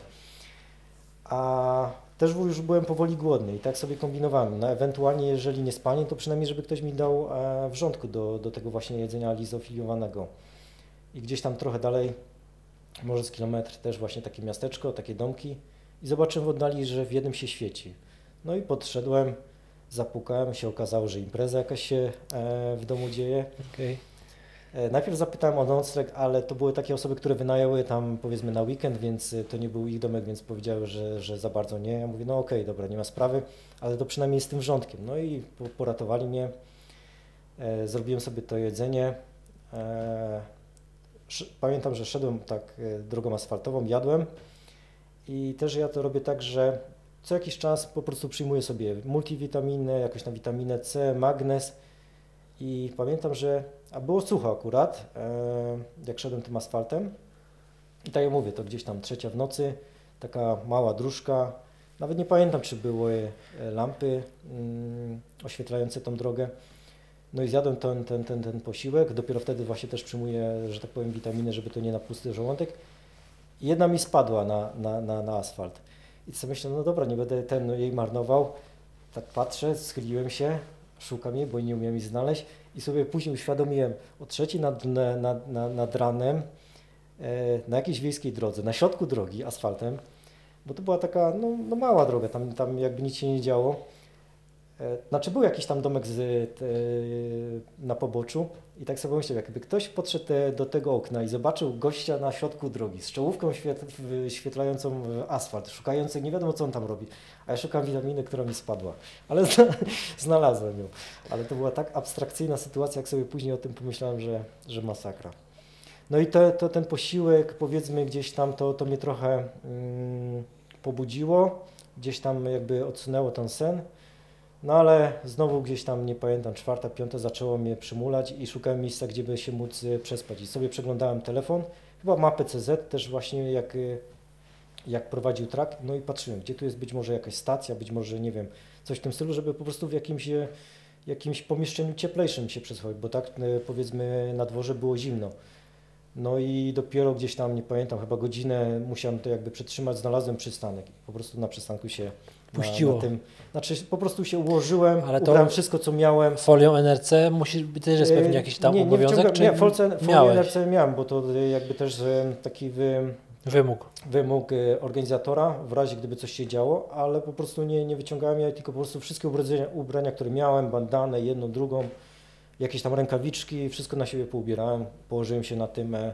A też już byłem powoli głodny i tak sobie kombinowałem. No, ewentualnie, jeżeli nie spanie, to przynajmniej, żeby ktoś mi dał e, wrzątku do, do tego właśnie jedzenia lizofiliowanego. I gdzieś tam trochę dalej, może z kilometr, też właśnie takie miasteczko, takie domki. I zobaczyłem w oddali, że w jednym się świeci. No i podszedłem, zapukałem, się okazało, że impreza jakaś się e, w domu dzieje. okej. E, Najpierw zapytałem o nocleg, ale to były takie osoby, które wynajęły tam powiedzmy na weekend, więc y, to nie był ich domek, więc powiedziały, że, że za bardzo nie. Ja mówię, no okej, dobra, nie ma sprawy, ale to przynajmniej z tym wrzątkiem. No i po- poratowali mnie. E, Zrobiłem sobie to jedzenie. Pamiętam, że szedłem tak e, drogą asfaltową, jadłem i też ja to robię tak, że co jakiś czas po prostu przyjmuję sobie multivitaminę, jakąś tam witaminę C, magnez i pamiętam, że a było sucho akurat, e, jak szedłem tym asfaltem. I tak jak mówię, to gdzieś tam trzecia w nocy, taka mała dróżka. Nawet nie pamiętam, czy były e, lampy mm, oświetlające tą drogę. No i zjadłem ten, ten, ten, ten posiłek, dopiero wtedy właśnie też przyjmuję, że tak powiem, witaminy, żeby to nie na pusty żołądek. I jedna mi spadła na, na, na, na asfalt. I co myślę, no dobra, nie będę ten jej marnował. Tak patrzę, schyliłem się, szukam jej, bo nie umiem jej znaleźć i sobie później uświadomiłem o trzeciej nad, nad, nad, nad ranem e, na jakiejś wiejskiej drodze, na środku drogi asfaltem, bo to była taka no, no mała droga, tam, tam jakby nic się nie działo. E, znaczy był jakiś tam domek z, te, na poboczu i tak sobie myślałem, jakby ktoś podszedł te, do tego okna i zobaczył gościa na środku drogi z czołówką wyświetlającą asfalt, szukający, nie wiadomo co on tam robi, a ja szukam witaminy, która mi spadła, ale [laughs] znalazłem ją. Ale to była tak abstrakcyjna sytuacja, jak sobie później o tym pomyślałem, że, że masakra. No i to, to ten posiłek, powiedzmy gdzieś tam, to, to mnie trochę mm, pobudziło, gdzieś tam jakby odsunęło ten sen. No ale znowu gdzieś tam, nie pamiętam, czwarta, piąta zaczęło mnie przymulać i szukałem miejsca, gdzie by się móc y, przespać. I sobie przeglądałem telefon, chyba mapę CZ też właśnie jak, y, jak prowadził track, no i patrzyłem, gdzie tu jest być może jakaś stacja, być może, nie wiem, coś w tym stylu, żeby po prostu w jakimś, y, jakimś pomieszczeniu cieplejszym się przesłać, bo tak powiedzmy na dworze było zimno. No i dopiero gdzieś tam, nie pamiętam, chyba godzinę musiałem to jakby przetrzymać, znalazłem przystanek. Po prostu na przystanku się puściło. Na, na tym, znaczy po prostu się ułożyłem, Ale to ubrałem wszystko co miałem. Folią NRC musi też jest pewnie jakiś tam nie, obowiązek? Nie, czy nie folce, folię NRC miałem, bo to jakby też taki wy, wymóg. wymóg e, organizatora w razie gdyby coś się działo, ale po prostu nie, nie wyciągałem ja tylko po prostu wszystkie ubrania, ubrania które miałem, bandane, jedną, drugą, jakieś tam rękawiczki, wszystko na siebie poubierałem, położyłem się na tym, e,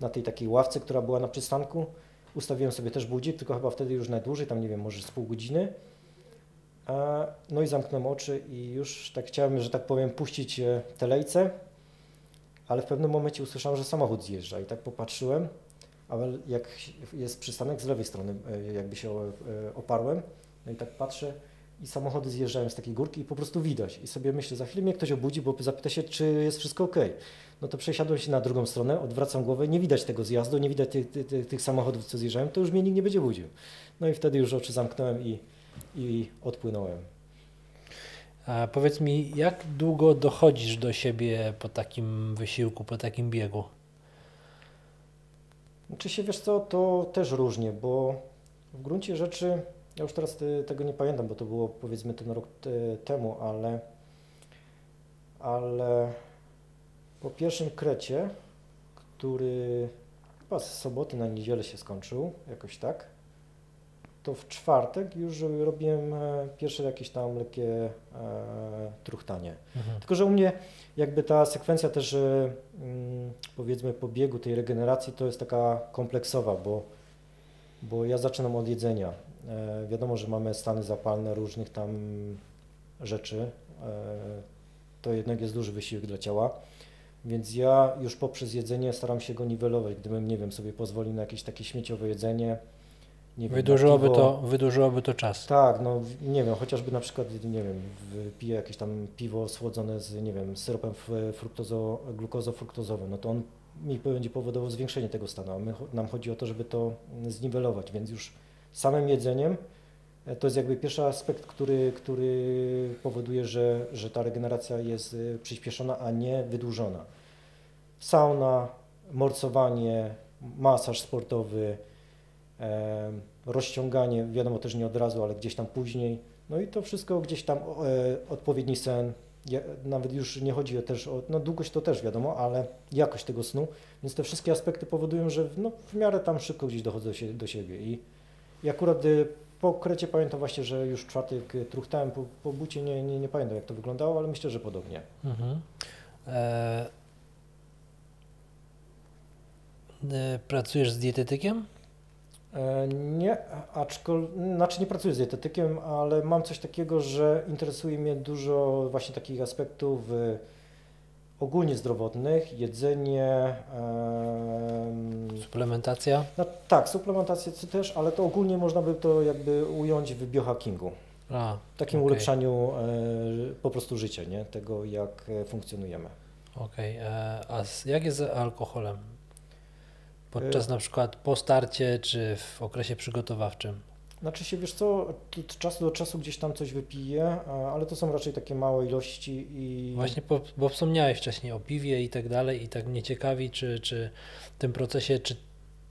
na tej takiej ławce, która była na przystanku Ustawiłem sobie też budzik, tylko chyba wtedy już najdłużej, tam nie wiem, może z pół godziny. No i zamknąłem oczy i już tak chciałem, że tak powiem, puścić e, te lejce, ale w pewnym momencie usłyszałem, że samochód zjeżdża i tak popatrzyłem, ale jak jest przystanek z lewej strony, e, jakby się e, oparłem, no i tak patrzę i samochody zjeżdżają z takiej górki i po prostu widać. I sobie myślę, za chwilę mnie ktoś obudzi, bo zapyta się, czy jest wszystko ok no to przesiadłem się na drugą stronę, odwracam głowę, nie widać tego zjazdu, nie widać tych, tych, tych samochodów, co zjeżdżają, to już mnie nikt nie będzie budził. No i wtedy już oczy zamknąłem i, i odpłynąłem. A powiedz mi, jak długo dochodzisz do siebie po takim wysiłku, po takim biegu? Czy się wiesz co, to też różnie, bo w gruncie rzeczy, ja już teraz te, tego nie pamiętam, bo to było powiedzmy ten rok te, temu, ale, ale po pierwszym krecie, który chyba z soboty na niedzielę się skończył, jakoś tak, to w czwartek już robiłem e, pierwsze jakieś tam lekkie e, truchtanie. Mhm. Tylko, że u mnie jakby ta sekwencja też e, mm, powiedzmy po biegu tej regeneracji to jest taka kompleksowa, bo, bo ja zaczynam od jedzenia. E, wiadomo, że mamy stany zapalne różnych tam rzeczy. E, to jednak jest duży wysiłek dla ciała. Więc ja już poprzez jedzenie staram się go niwelować. Gdybym, nie wiem, sobie pozwolił na jakieś takie śmieciowe jedzenie, nie wiem, wydłużyłoby, piwo, to, wydłużyłoby to czas. Tak, no nie wiem, chociażby na przykład, nie wiem, piję jakieś tam piwo słodzone z, nie wiem, syropem fruktozo, glukozo-fruktozowym, no to on mi będzie powodował zwiększenie tego stanu, a my, nam chodzi o to, żeby to zniwelować, więc już samym jedzeniem to jest jakby pierwszy aspekt, który, który powoduje, że, że ta regeneracja jest e, przyspieszona, a nie wydłużona. Sauna, morcowanie, masaż sportowy, e, rozciąganie, wiadomo też nie od razu, ale gdzieś tam później. No i to wszystko gdzieś tam e, odpowiedni sen. Ja, nawet już nie chodzi też o, no długość to też wiadomo, ale jakość tego snu, więc te wszystkie aspekty powodują, że no, w miarę tam szybko gdzieś dochodzę się, do siebie i, i akurat y, po krecie pamiętam właśnie, że już czwartek truchtałem, po, po bucie nie, nie, nie pamiętam jak to wyglądało, ale myślę, że podobnie. Mhm. E... e pracujesz z dietetykiem? E, nie, aczkolwiek, znaczy nie pracuję z dietetykiem, ale mam coś takiego, że interesuje mnie dużo właśnie takich aspektów e, ogólnie zdrowotnych, jedzenie. Suplementacja? No, tak, suplementacja też, ale to ogólnie można by to jakby ująć w biohackingu. A, takim okay. ulepszaniu e, po prostu życia, nie? tego jak funkcjonujemy. Okej, okay. a jak jest z alkoholem? Podczas na przykład po starcie czy w okresie przygotowawczym? Znaczy się, wiesz co, od czasu do czasu gdzieś tam coś wypiję, ale to są raczej takie małe ilości i... Właśnie, bo, bo wspomniałeś wcześniej o piwie i tak dalej i tak mnie ciekawi, czy, czy w tym procesie, czy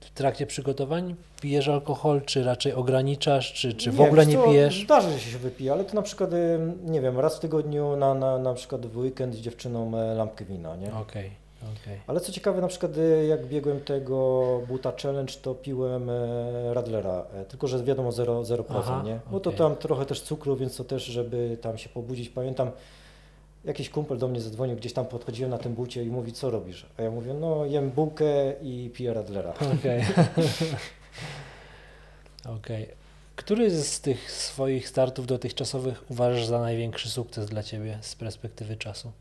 w trakcie przygotowań pijesz alkohol, czy raczej ograniczasz, czy, czy w ogóle wiesz nie pijesz? Zdarza się, że się wypije, ale to na przykład, nie wiem, raz w tygodniu na, na, na przykład w weekend z dziewczyną e, lampkę wina, nie? Okej, okej. Ale co ciekawe, na przykład y, jak biegłem tego Buta Challenge, to piłem e, Radlera, e, tylko że wiadomo 0%, 0% Aha, nie? Bo to okej. tam trochę też cukru, więc to też, żeby tam się pobudzić. Pamiętam, jakiś kumpel do mnie zadzwonił, gdzieś tam podchodziłem na tym bucie i mówi, co robisz? A ja mówię, no jem bułkę i piję Radlera. Okej. [laughs] Okej. Który z tych swoich startów dotychczasowych uważasz za największy sukces dla Ciebie z perspektywy czasu?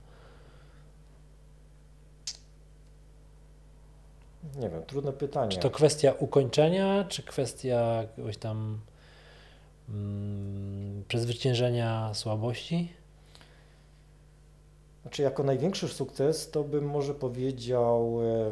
Nie wiem, trudne pytanie. Czy to kwestia ukończenia, czy kwestia jakiegoś tam mm, przezwyciężenia słabości? Znaczy, jako największy sukces to bym może powiedział e,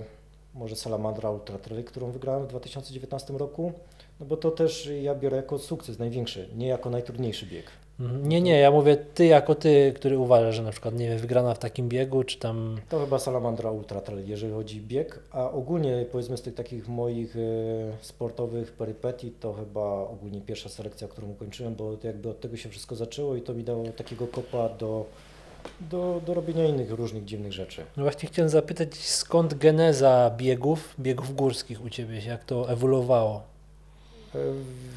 może Salamandra Ultra Trail, którą wygrałem w 2019 roku, no bo to też ja biorę jako sukces największy, nie jako najtrudniejszy bieg. Mhm. Nie, nie, ja mówię Ty jako Ty, który uważasz, że na przykład, nie wiem, wygrana w takim biegu, czy tam... To chyba Salamandra Ultra Trail, jeżeli chodzi o bieg, a ogólnie powiedzmy z tych takich moich e, sportowych perypetii to chyba ogólnie pierwsza selekcja, którą ukończyłem, bo jakby od tego się wszystko zaczęło i to mi dało takiego kopa do, do, do robienia innych różnych dziwnych rzeczy. No właśnie chciałem zapytać, skąd geneza biegów, biegów górskich u Ciebie, jak to ewoluowało? E,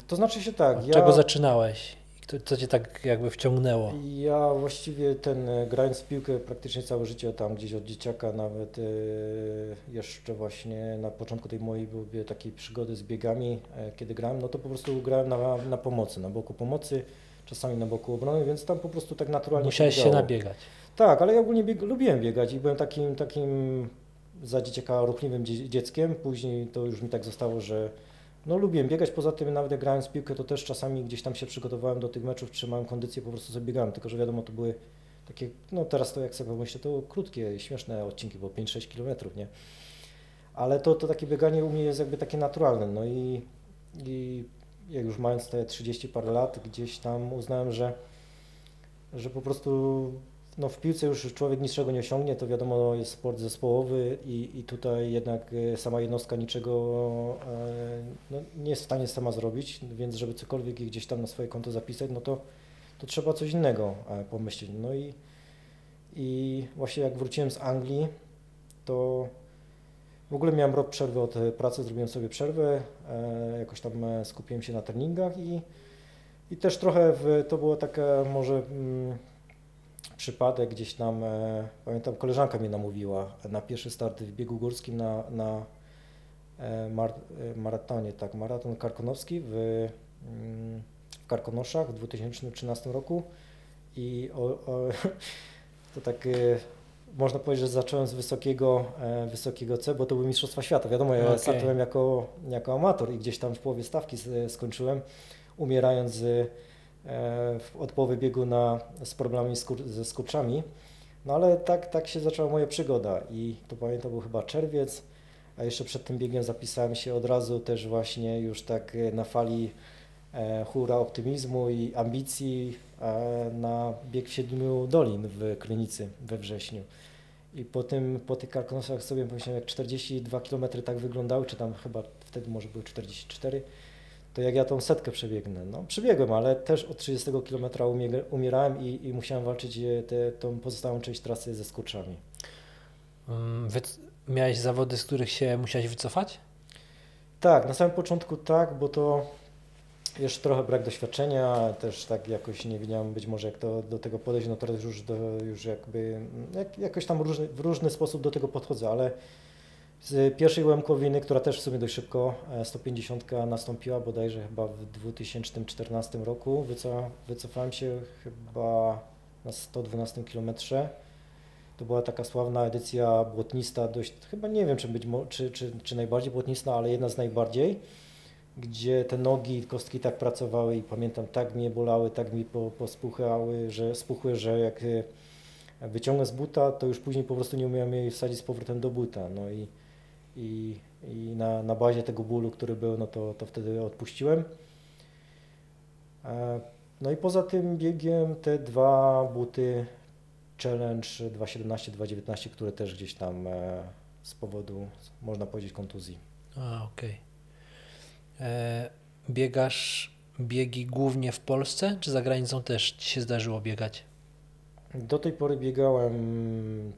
To znaczy się tak, Od ja... czego zaczynałeś? I kto- Co Cię tak jakby wciągnęło? Ja właściwie ten, e, grając w piłkę praktycznie całe życie, tam gdzieś od dzieciaka, nawet e, jeszcze właśnie na początku tej mojej były takiej przygody z biegami, e, kiedy grałem, no to po prostu grałem na, na pomocy, na boku pomocy, czasami na boku obrony, więc tam po prostu tak naturalnie Musiałeś się biegało. nabiegać. Tak, ale ja ogólnie bieg, lubiłem biegać i byłem takim, takim za dzieciaka ruchliwym dzie- dzieckiem. Później to już mi tak zostało, że no lubiłem biegać. Poza tym nawet jak grałem w piłkę, to też czasami gdzieś tam się przygotowałem do tych meczów, trzymałem kondycję, po prostu sobie. Tylko, że wiadomo, to były takie, no teraz to jak sobie pomyślę, to krótkie, śmieszne odcinki, bo 5-6 kilometrów, nie? Ale to, to takie bieganie u mnie jest jakby takie naturalne. No i, i jak już mając te 30 parę lat, gdzieś tam uznałem, że, że po prostu no w piłce już człowiek niczego nie osiągnie, to wiadomo jest sport zespołowy i, i tutaj jednak e, sama jednostka niczego e, no, nie jest w stanie sama zrobić, więc żeby cokolwiek gdzieś tam na swoje konto zapisać, no to, to trzeba coś innego e, pomyśleć. No i, i właśnie jak wróciłem z Anglii, to w ogóle miałem rok przerwy od pracy, zrobiłem sobie przerwę, jakoś tam skupiłem się na treningach i, i też trochę w, to było taka może mm, przypadek gdzieś tam, e, pamiętam koleżanka mnie namówiła na pierwszy start w biegu górskim na, na e, mar, e, maratonie, tak, maraton karkonoski w, mm, w Karkonoszach w 2013 roku i o, o, [laughs] to tak e, można powiedzieć, że zacząłem z wysokiego, e, wysokiego C, bo to były Mistrzostwa Świata. Wiadomo, ja Okej. startowałem jako, jako amator i gdzieś tam w połowie stawki skończyłem, umierając z, od połowy biegu na, z problemami skur, ze skurczami. No ale tak, tak się zaczęła moja przygoda i to pamiętam był chyba czerwiec, a jeszcze przed tym biegiem zapisałem się od razu też właśnie już tak e, na fali e, hura optymizmu i ambicji e, na bieg w Siedmiu Dolin w Krynicy we wrześniu. I po, tym, po tych karkonosach sobie pomyślałem, jak 42 km tak wyglądały, czy tam chyba wtedy może były 44, to jak ja tą setkę przebiegnę. No przebiegłem, ale też od 30 km umie- umierałem i, i musiałem walczyć e, te, tą pozostałą część trasy ze skurczami. Mm, Wy... Miałeś zawody, z których się musiałeś wycofać? Tak, na samym początku tak, bo to jeszcze trochę brak doświadczenia, też tak jakoś nie wiedziałem być może jak to do tego podejść, no teraz już, do, już jakby jak, jakoś tam różny, w różny sposób do tego podchodzę, ale z pierwszej łemkowiny, która też w sumie dość szybko, e, 150 nastąpiła bodajże chyba w 2014 roku, Wyco, wycofałem się chyba na 112 kilometrze. To była taka sławna edycja błotnista, dość, chyba nie wiem, czy, być, czy, czy, czy najbardziej błotnista, ale jedna z najbardziej, gdzie te nogi kostki tak pracowały i pamiętam, tak mnie bolały, tak mi po, pospuchały, że, spuchły, że jak e, wyciągnę z buta, to już później po prostu nie umiałem jej wsadzić z powrotem do buta. No i, i, i na, na bazie tego bólu, który był, no to, to wtedy odpuściłem. E, No i poza tym biegiem te dwa buty Challenge 2.17, 2.19, które też gdzieś tam e, z powodu, można powiedzieć, kontuzji. A, okej. E, Biegasz biegi głównie w Polsce, czy za granicą też ci się zdarzyło biegać? Do tej pory biegałem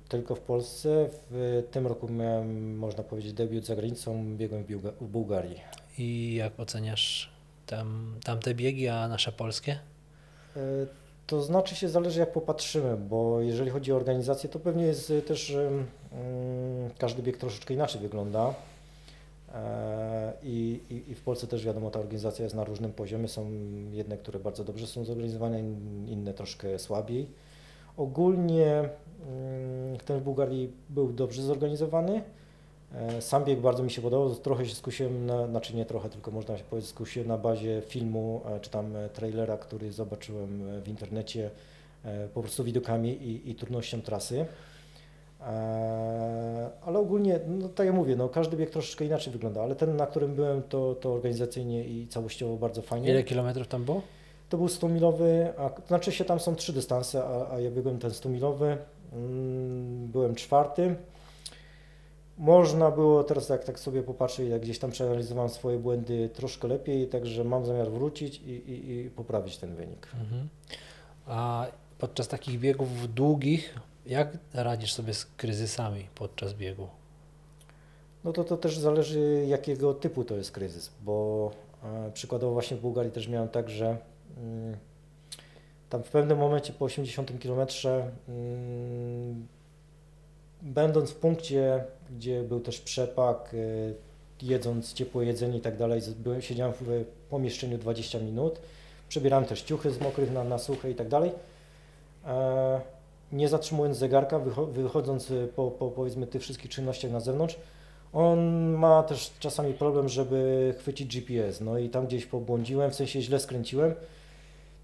tylko w Polsce. W tym roku miałem, można powiedzieć, debiut za granicą. Biegłem w, Bułgarii. I jak oceniasz tam, tamte biegi, a nasze polskie? E, To znaczy się zależy jak popatrzymy, bo jeżeli chodzi o organizację, to pewnie jest e, też em, mm, każdy bieg troszeczkę inaczej wygląda. E, I, i, I w Polsce też wiadomo, ta organizacja jest na różnym poziomie. Są jedne, które bardzo dobrze są zorganizowane, in- inne troszkę słabiej. Ogólnie mm, ten w Bułgarii był dobrze zorganizowany. E, Sam bieg bardzo mi się podobał, trochę się skusiłem, na, znaczy nie trochę, tylko można się powiedzieć, skusiłem na bazie filmu, e, czy tam e, trailera, który zobaczyłem w internecie, po prostu widokami i, i trudnością trasy. Ale ogólnie, no tak jak mówię, no każdy bieg troszeczkę inaczej wygląda, ale ten, na którym byłem, to, to organizacyjnie i całościowo bardzo fajnie. Ile kilometrów tam było? To był 100-milowy, a to znaczy się tam są trzy dystanse, a, a ja biegłem ten 100-milowy. Mm, Byłem czwarty. Można było teraz jak tak sobie popatrzeć, jak gdzieś tam przeanalizowałem swoje błędy troszkę lepiej, także mam zamiar wrócić i, i, i poprawić ten wynik. Mhm. A podczas takich biegów długich, jak radzisz sobie z kryzysami podczas biegu? No to to też zależy jakiego typu to jest kryzys, bo e, przykładowo właśnie w Bułgarii też miałem tak, że tam w pewnym momencie po 80 km mm, będąc w punkcie, gdzie był też przepak, y, jedząc ciepłe jedzenie i tak dalej, siedziałem w pomieszczeniu 20 minut, przebierałem też ciuchy z mokrych na, na suche i tak dalej. E, Nie zatrzymując zegarka, wycho- wychodząc y, po, po powiedzmy tych wszystkich czynnościach na zewnątrz, on ma też czasami problem, żeby chwycić GPS, no i tam gdzieś pobłądziłem, w sensie źle skręciłem.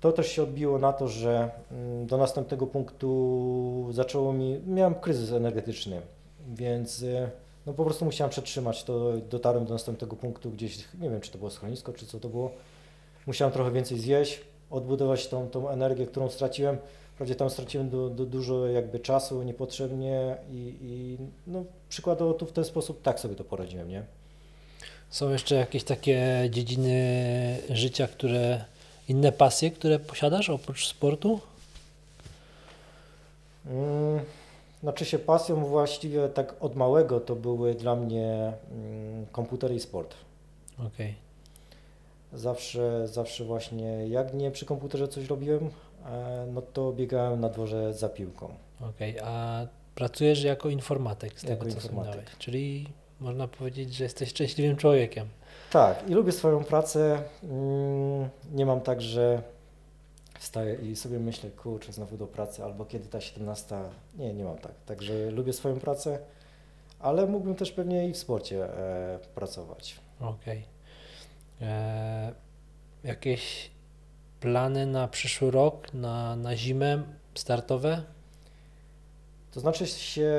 To też się odbiło na to, że mm, do następnego punktu zaczęło mi, miałem kryzys energetyczny, więc y, no po prostu musiałem przetrzymać to, dotarłem do następnego punktu gdzieś, nie wiem czy to było schronisko, czy co to było. Musiałem trochę więcej zjeść, odbudować tą, tą energię, którą straciłem. Wprawdzie tam straciłem du, du, dużo jakby czasu niepotrzebnie i, i no przykładowo tu w ten sposób tak sobie to poradziłem, nie? Są jeszcze jakieś takie dziedziny życia, które inne pasje, które posiadasz oprócz sportu? Mm, Znaczy się pasją właściwie tak od małego to były dla mnie mm, komputer i sport. Okej. Zawsze, zawsze właśnie jak nie przy komputerze coś robiłem, e, no to biegałem na dworze za piłką. Okej, a pracujesz jako informatyk z Jako tego co informatyk. czyli można powiedzieć, że jesteś szczęśliwym człowiekiem. Tak, i lubię swoją pracę. Mm, Nie mam tak, że wstaję i sobie myślę, kurczę, znowu do pracy, albo kiedy ta 17. Nie, nie mam tak. Także lubię swoją pracę, ale mógłbym też pewnie i w sporcie e, pracować. Okej. E, Jakieś plany na przyszły rok, na, na zimę startowe? To znaczy się,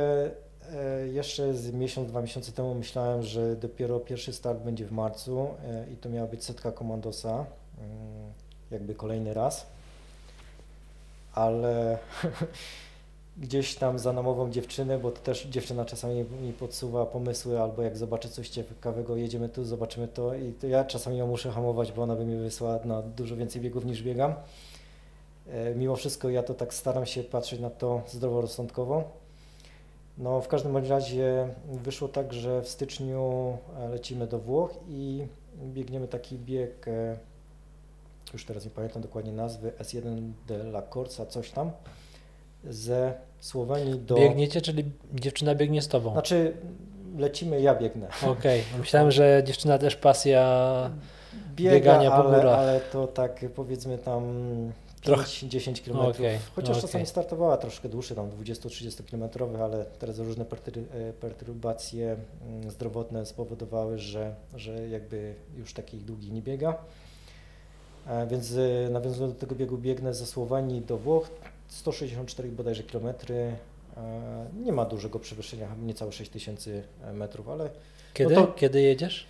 jeszcze z miesiąc, dwa miesiące temu myślałem, że dopiero pierwszy start będzie w marcu e, i to miała być setka komandosa, mm, jakby kolejny raz, ale [laughs] gdzieś tam za namową dziewczyny, bo to też dziewczyna czasami mi podsuwa pomysły, albo jak zobaczy coś ciekawego, jedziemy tu, zobaczymy to i to ja czasami ją muszę hamować, bo ona by mnie wysłała na dużo więcej biegów niż biegam. E, Mimo wszystko ja to tak staram się patrzeć na to zdroworozsądkowo. No w każdym razie wyszło tak, że w styczniu e, lecimy do Włoch i biegniemy taki bieg, e, już teraz nie pamiętam dokładnie nazwy, S1 de la Corsa, coś tam, ze Słowenii do... Biegniecie, czyli dziewczyna biegnie z tobą. Znaczy lecimy, ja biegnę. Okej, myślałem, że dziewczyna też pasja. Biega, Biegania po ale, górach. ale to tak powiedzmy tam Trochę- 5-10 km. Okej, Chociaż okej. czasami startowała troszkę dłuższe, tam 20-30 km, ale teraz różne e, perturbacje mm, zdrowotne spowodowały, że, że jakby już takich długich nie biega. E, Więc e, nawiązując do tego biegu biegnę ze Słowenii do Włoch, 164 bodajże kilometry. Nie ma dużego przewyższenia, niecałe 6000 metrów, ale Kiedy? No to- Kiedy jedziesz?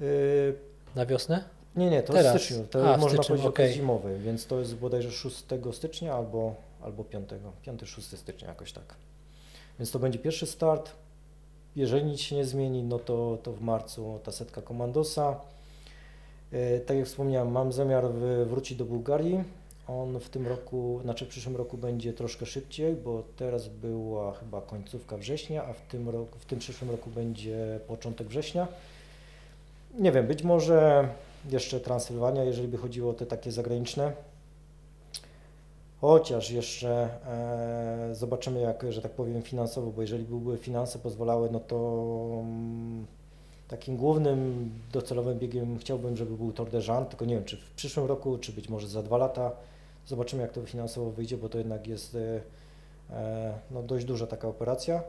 y, Na wiosnę? Nie, nie, to Teraz. w styczniu, to A, można styczniu, powiedzieć okres zimowy, więc to jest bodajże 6 stycznia albo, albo 5, 5-6 stycznia jakoś tak. Więc to będzie pierwszy start. Jeżeli nic się nie zmieni, no to, to w marcu ta setka Komandosa. E, Tak jak wspomniałem, mam zamiar wrócić do Bułgarii. On w tym roku, znaczy w przyszłym roku będzie troszkę szybciej, bo teraz była chyba końcówka września, a w tym, roku, w tym przyszłym roku będzie początek września. Nie wiem, być może jeszcze Transylwania, jeżeli by chodziło o te takie zagraniczne. Chociaż jeszcze e, zobaczymy, jak, że tak powiem, finansowo, bo jeżeli były finanse pozwalały, no to mm, takim głównym docelowym biegiem chciałbym, żeby był Tour de Jean, tylko nie wiem, czy w przyszłym roku, czy być może za dwa lata. Zobaczymy, jak to finansowo wyjdzie, bo to jednak jest e, e, no, dość duża taka operacja.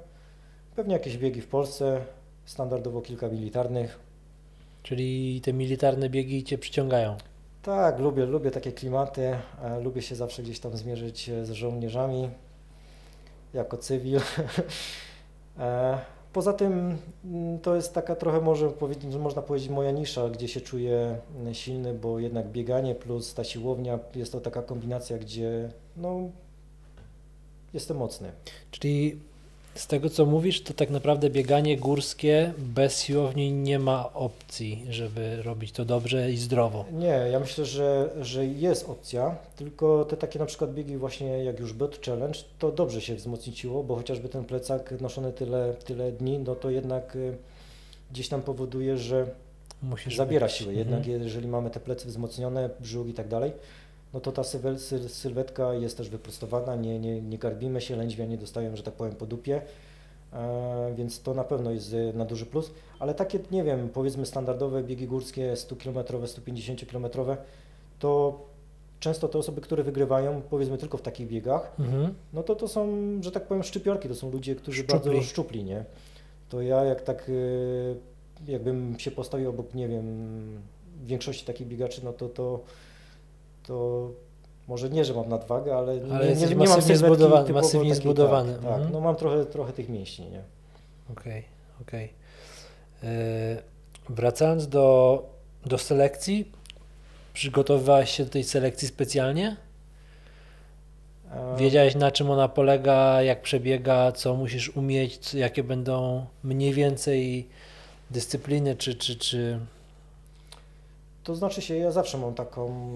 Pewnie jakieś biegi w Polsce, standardowo kilka militarnych. Czyli te militarne biegi cię przyciągają. Tak, lubię, lubię takie klimaty, e, lubię się zawsze gdzieś tam zmierzyć e, z żołnierzami jako cywil. [laughs] E, Poza tym mm, to jest taka trochę może powiedzieć, można powiedzieć moja nisza, gdzie się czuję mm, silny, bo jednak bieganie plus ta siłownia jest to taka kombinacja, gdzie no jestem mocny. Czyli z tego co mówisz, to tak naprawdę bieganie górskie bez siłowni nie ma opcji, żeby robić to dobrze i zdrowo. Nie, ja myślę, że, że jest opcja, tylko te takie na przykład biegi właśnie jak już Bot Challenge, to dobrze się wzmocniło, bo chociażby ten plecak noszony tyle, tyle dni, no to jednak y, gdzieś tam powoduje, że Musisz zabiera być- siłę. Mhm. Jednak jeżeli mamy te plecy wzmocnione, brzuch i tak dalej, no to ta sylwe- syl- sylwetka jest też wyprostowana, nie, nie, nie garbimy się, lędźwia nie dostają, że tak powiem, po dupie, e, więc to na pewno jest y, na duży plus, ale takie, nie wiem, powiedzmy standardowe biegi górskie 100-kilometrowe, 150-kilometrowe, to często te osoby, które wygrywają, powiedzmy tylko w takich biegach, Mhm. no to to są, że tak powiem, szczypiorki, to są ludzie, którzy Szczupli. bardzo szczupli, nie? To ja jak tak, y, jakbym się postawił obok, nie wiem, większości takich biegaczy, no to to, to może nie, że mam nadwagę, ale, Ale nie, nie, nie mam zbudowany- masywnie takiej, zbudowany, Tak, tak mhm. no mam trochę, trochę tych mięśni, nie? Okej, okej. E, Wracając do, do selekcji, przygotowywałeś się do tej selekcji specjalnie? E, Wiedziałeś na czym ona polega, jak przebiega, co musisz umieć, co, jakie będą mniej więcej dyscypliny, czy, czy, czy... To znaczy się, ja zawsze mam taką,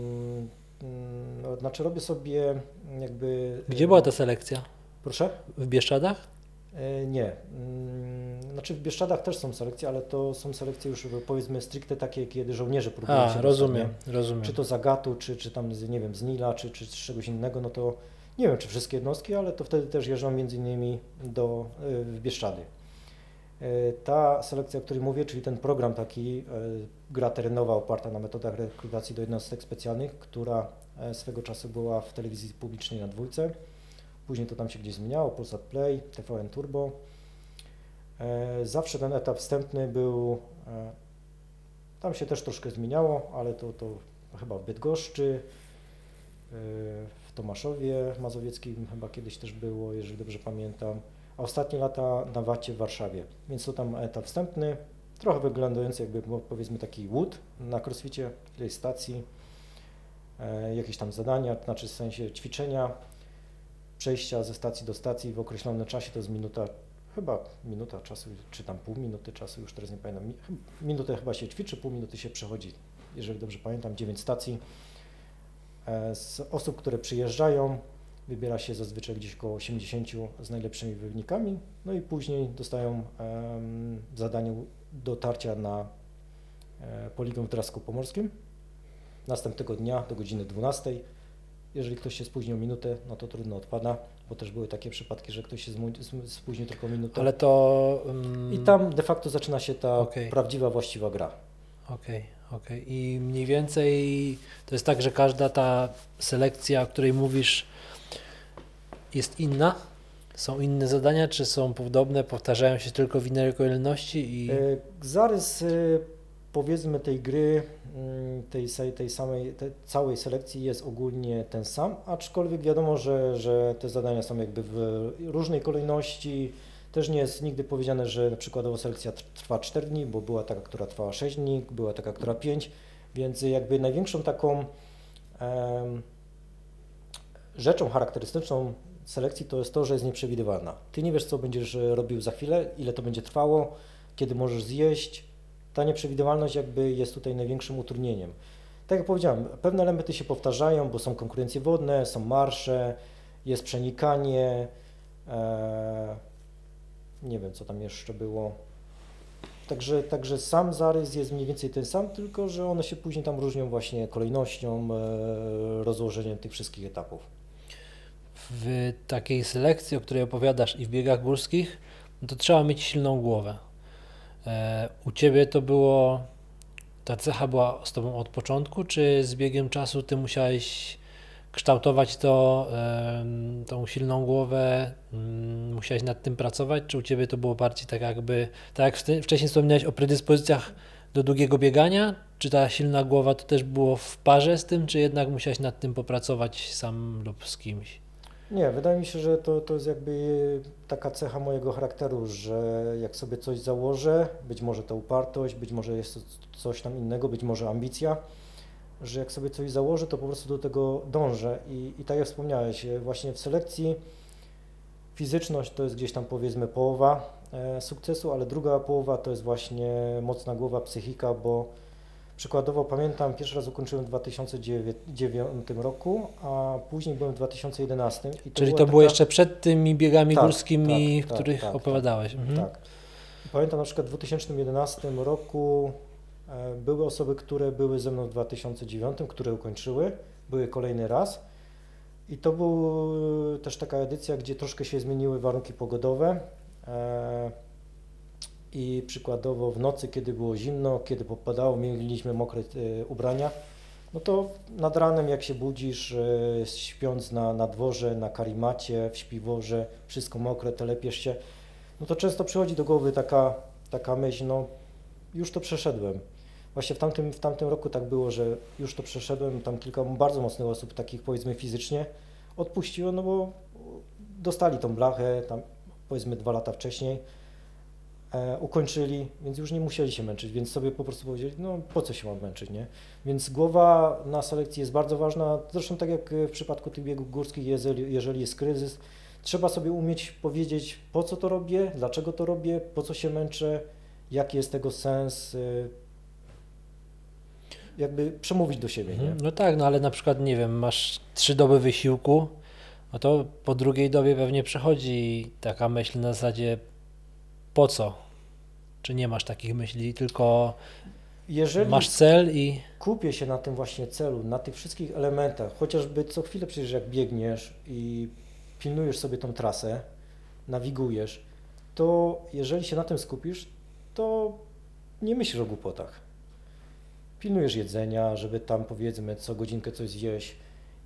znaczy robię sobie jakby... Gdzie była ta selekcja? Proszę? W Bieszczadach? E, Nie. Mm, Znaczy w Bieszczadach też są selekcje, ale to są selekcje już powiedzmy stricte takie, kiedy żołnierze próbują się A, dostać, rozumiem, nie? rozumiem. Czy to z Agatu, czy, czy tam z, nie wiem, z Nila, czy, czy z czegoś innego, no to nie wiem, czy wszystkie jednostki, ale to wtedy też jeżdżą między innymi do, y, w Bieszczady. Y, Ta selekcja, o której mówię, czyli ten program taki, y, gra terenowa oparta na metodach rekrutacji do jednostek specjalnych, która e, swego czasu była w telewizji publicznej na dwójce. Później to tam się gdzieś zmieniało, Polsat Play, TVN Turbo. E, Zawsze ten etap wstępny był, e, tam się też troszkę zmieniało, ale to, to chyba w Bydgoszczy, e, w Tomaszowie Mazowieckim chyba kiedyś też było, jeżeli dobrze pamiętam, ostatnie lata na Wacie w Warszawie. Więc to tam etap wstępny, trochę wyglądający jakby było, powiedzmy taki łód na crossficie, ileś stacji, e, jakieś tam zadania, znaczy w sensie ćwiczenia, przejścia ze stacji do stacji w określonym czasie, to jest minuta, chyba minuta czasu, czy tam pół minuty czasu, już teraz nie pamiętam, minutę chyba się ćwiczy, pół minuty się przechodzi, jeżeli dobrze pamiętam, 9 stacji. E, Z osób, które przyjeżdżają, wybiera się zazwyczaj gdzieś około 80 z najlepszymi wynikami, no i później dostają zadanie dotarcia na e, poligon w Drasku Pomorskim. Następnego dnia do godziny 12. Jeżeli ktoś się spóźni o minutę, no to trudno odpada, bo też były takie przypadki, że ktoś się spóźnił tylko minutę. Ale to... mm, I tam de facto zaczyna się ta Okej. prawdziwa, właściwa gra. Okej, okej. I mniej więcej to jest tak, że każda ta selekcja, o której mówisz, jest inna? Są inne zadania, czy są podobne, powtarzają się tylko w innej kolejności i... E, Zarys e, powiedzmy tej gry, mm, tej, tej samej, tej całej selekcji jest ogólnie ten sam, aczkolwiek wiadomo, że, że te zadania są jakby w różnej kolejności. Też nie jest nigdy powiedziane, że przykładowo selekcja tr- trwa 4 dni, bo była taka, która trwała 6 dni, była taka, która 5, Więc jakby największą taką em, rzeczą charakterystyczną selekcji to jest to, że jest nieprzewidywalna. Ty nie wiesz, co będziesz e, robił za chwilę, ile to będzie trwało, kiedy możesz zjeść. Ta nieprzewidywalność jakby jest tutaj największym utrudnieniem. Tak jak powiedziałem, pewne elementy się powtarzają, bo są konkurencje wodne, są marsze, jest przenikanie, e, nie wiem co tam jeszcze było. Także, także sam zarys jest mniej więcej ten sam, tylko że one się później tam różnią właśnie kolejnością, e, rozłożeniem tych wszystkich etapów. W takiej selekcji, o której opowiadasz i w biegach górskich, no to trzeba mieć silną głowę. E, u Ciebie to było, ta cecha była z Tobą od początku, czy z biegiem czasu Ty musiałeś kształtować to, tą silną głowę, mm, musiałeś nad tym pracować, czy u Ciebie to było bardziej tak jakby, tak jak wcześniej wspominałeś o predyspozycjach do długiego biegania, czy ta silna głowa to też było w parze z tym, czy jednak musiałeś nad tym popracować sam lub z kimś? Nie, wydaje mi się, że to, to jest jakby taka cecha mojego charakteru, że jak sobie coś założę, być może to upartość, być może jest to coś tam innego, być może ambicja, że jak sobie coś założę, to po prostu do tego dążę. I, i tak jak wspomniałeś, e, właśnie w selekcji fizyczność to jest gdzieś tam powiedzmy połowa e, sukcesu, ale druga połowa to jest właśnie mocna głowa, psychika, bo Przykładowo pamiętam, pierwszy raz ukończyłem w 2009 roku, a później byłem w 2011. I Czyli to było taka- jeszcze przed tymi biegami Tak, górskimi, tak, w których tak, tak, opowiadałeś. Mhm. Tak. Pamiętam na przykład w 2011 roku e, były osoby, które były ze mną w 2009, które ukończyły, były kolejny raz. I to była też taka edycja, gdzie troszkę się zmieniły warunki pogodowe. I przykładowo w nocy, kiedy było zimno, kiedy popadało, mieliśmy mokre e, ubrania, no to nad ranem jak się budzisz, e, śpiąc na, na dworze, na karimacie, w śpiworze, wszystko mokre, telepiesz się, no to często przychodzi do głowy taka, taka myśl, no już to przeszedłem. Właśnie w tamtym, w tamtym roku tak było, że już to przeszedłem, tam kilka bardzo mocnych osób, takich powiedzmy fizycznie, odpuściło, no bo dostali tą blachę, tam powiedzmy dwa lata wcześniej, e, ukończyli, więc już nie musieli się męczyć, więc sobie po prostu powiedzieli, no po co się mam męczyć, nie? Więc głowa na selekcji jest bardzo ważna, zresztą tak jak w przypadku tych biegów górskich, jeżeli, jeżeli jest kryzys, trzeba sobie umieć powiedzieć, po co to robię, dlaczego to robię, po co się męczę, jaki jest tego sens, y, jakby przemówić do siebie, nie? Mhm. No tak, no ale na przykład, nie wiem, masz trzy doby wysiłku, no to po drugiej dobie pewnie przechodzi taka myśl na zasadzie po co? Czy nie masz takich myśli, tylko Jeżeli masz cel i kupię się na tym właśnie celu, na tych wszystkich elementach, chociażby co chwilę przecież jak biegniesz i pilnujesz sobie tą trasę, nawigujesz, to jeżeli się na tym skupisz, to nie myślisz o głupotach. Pilnujesz jedzenia, żeby tam powiedzmy co godzinkę coś zjeść.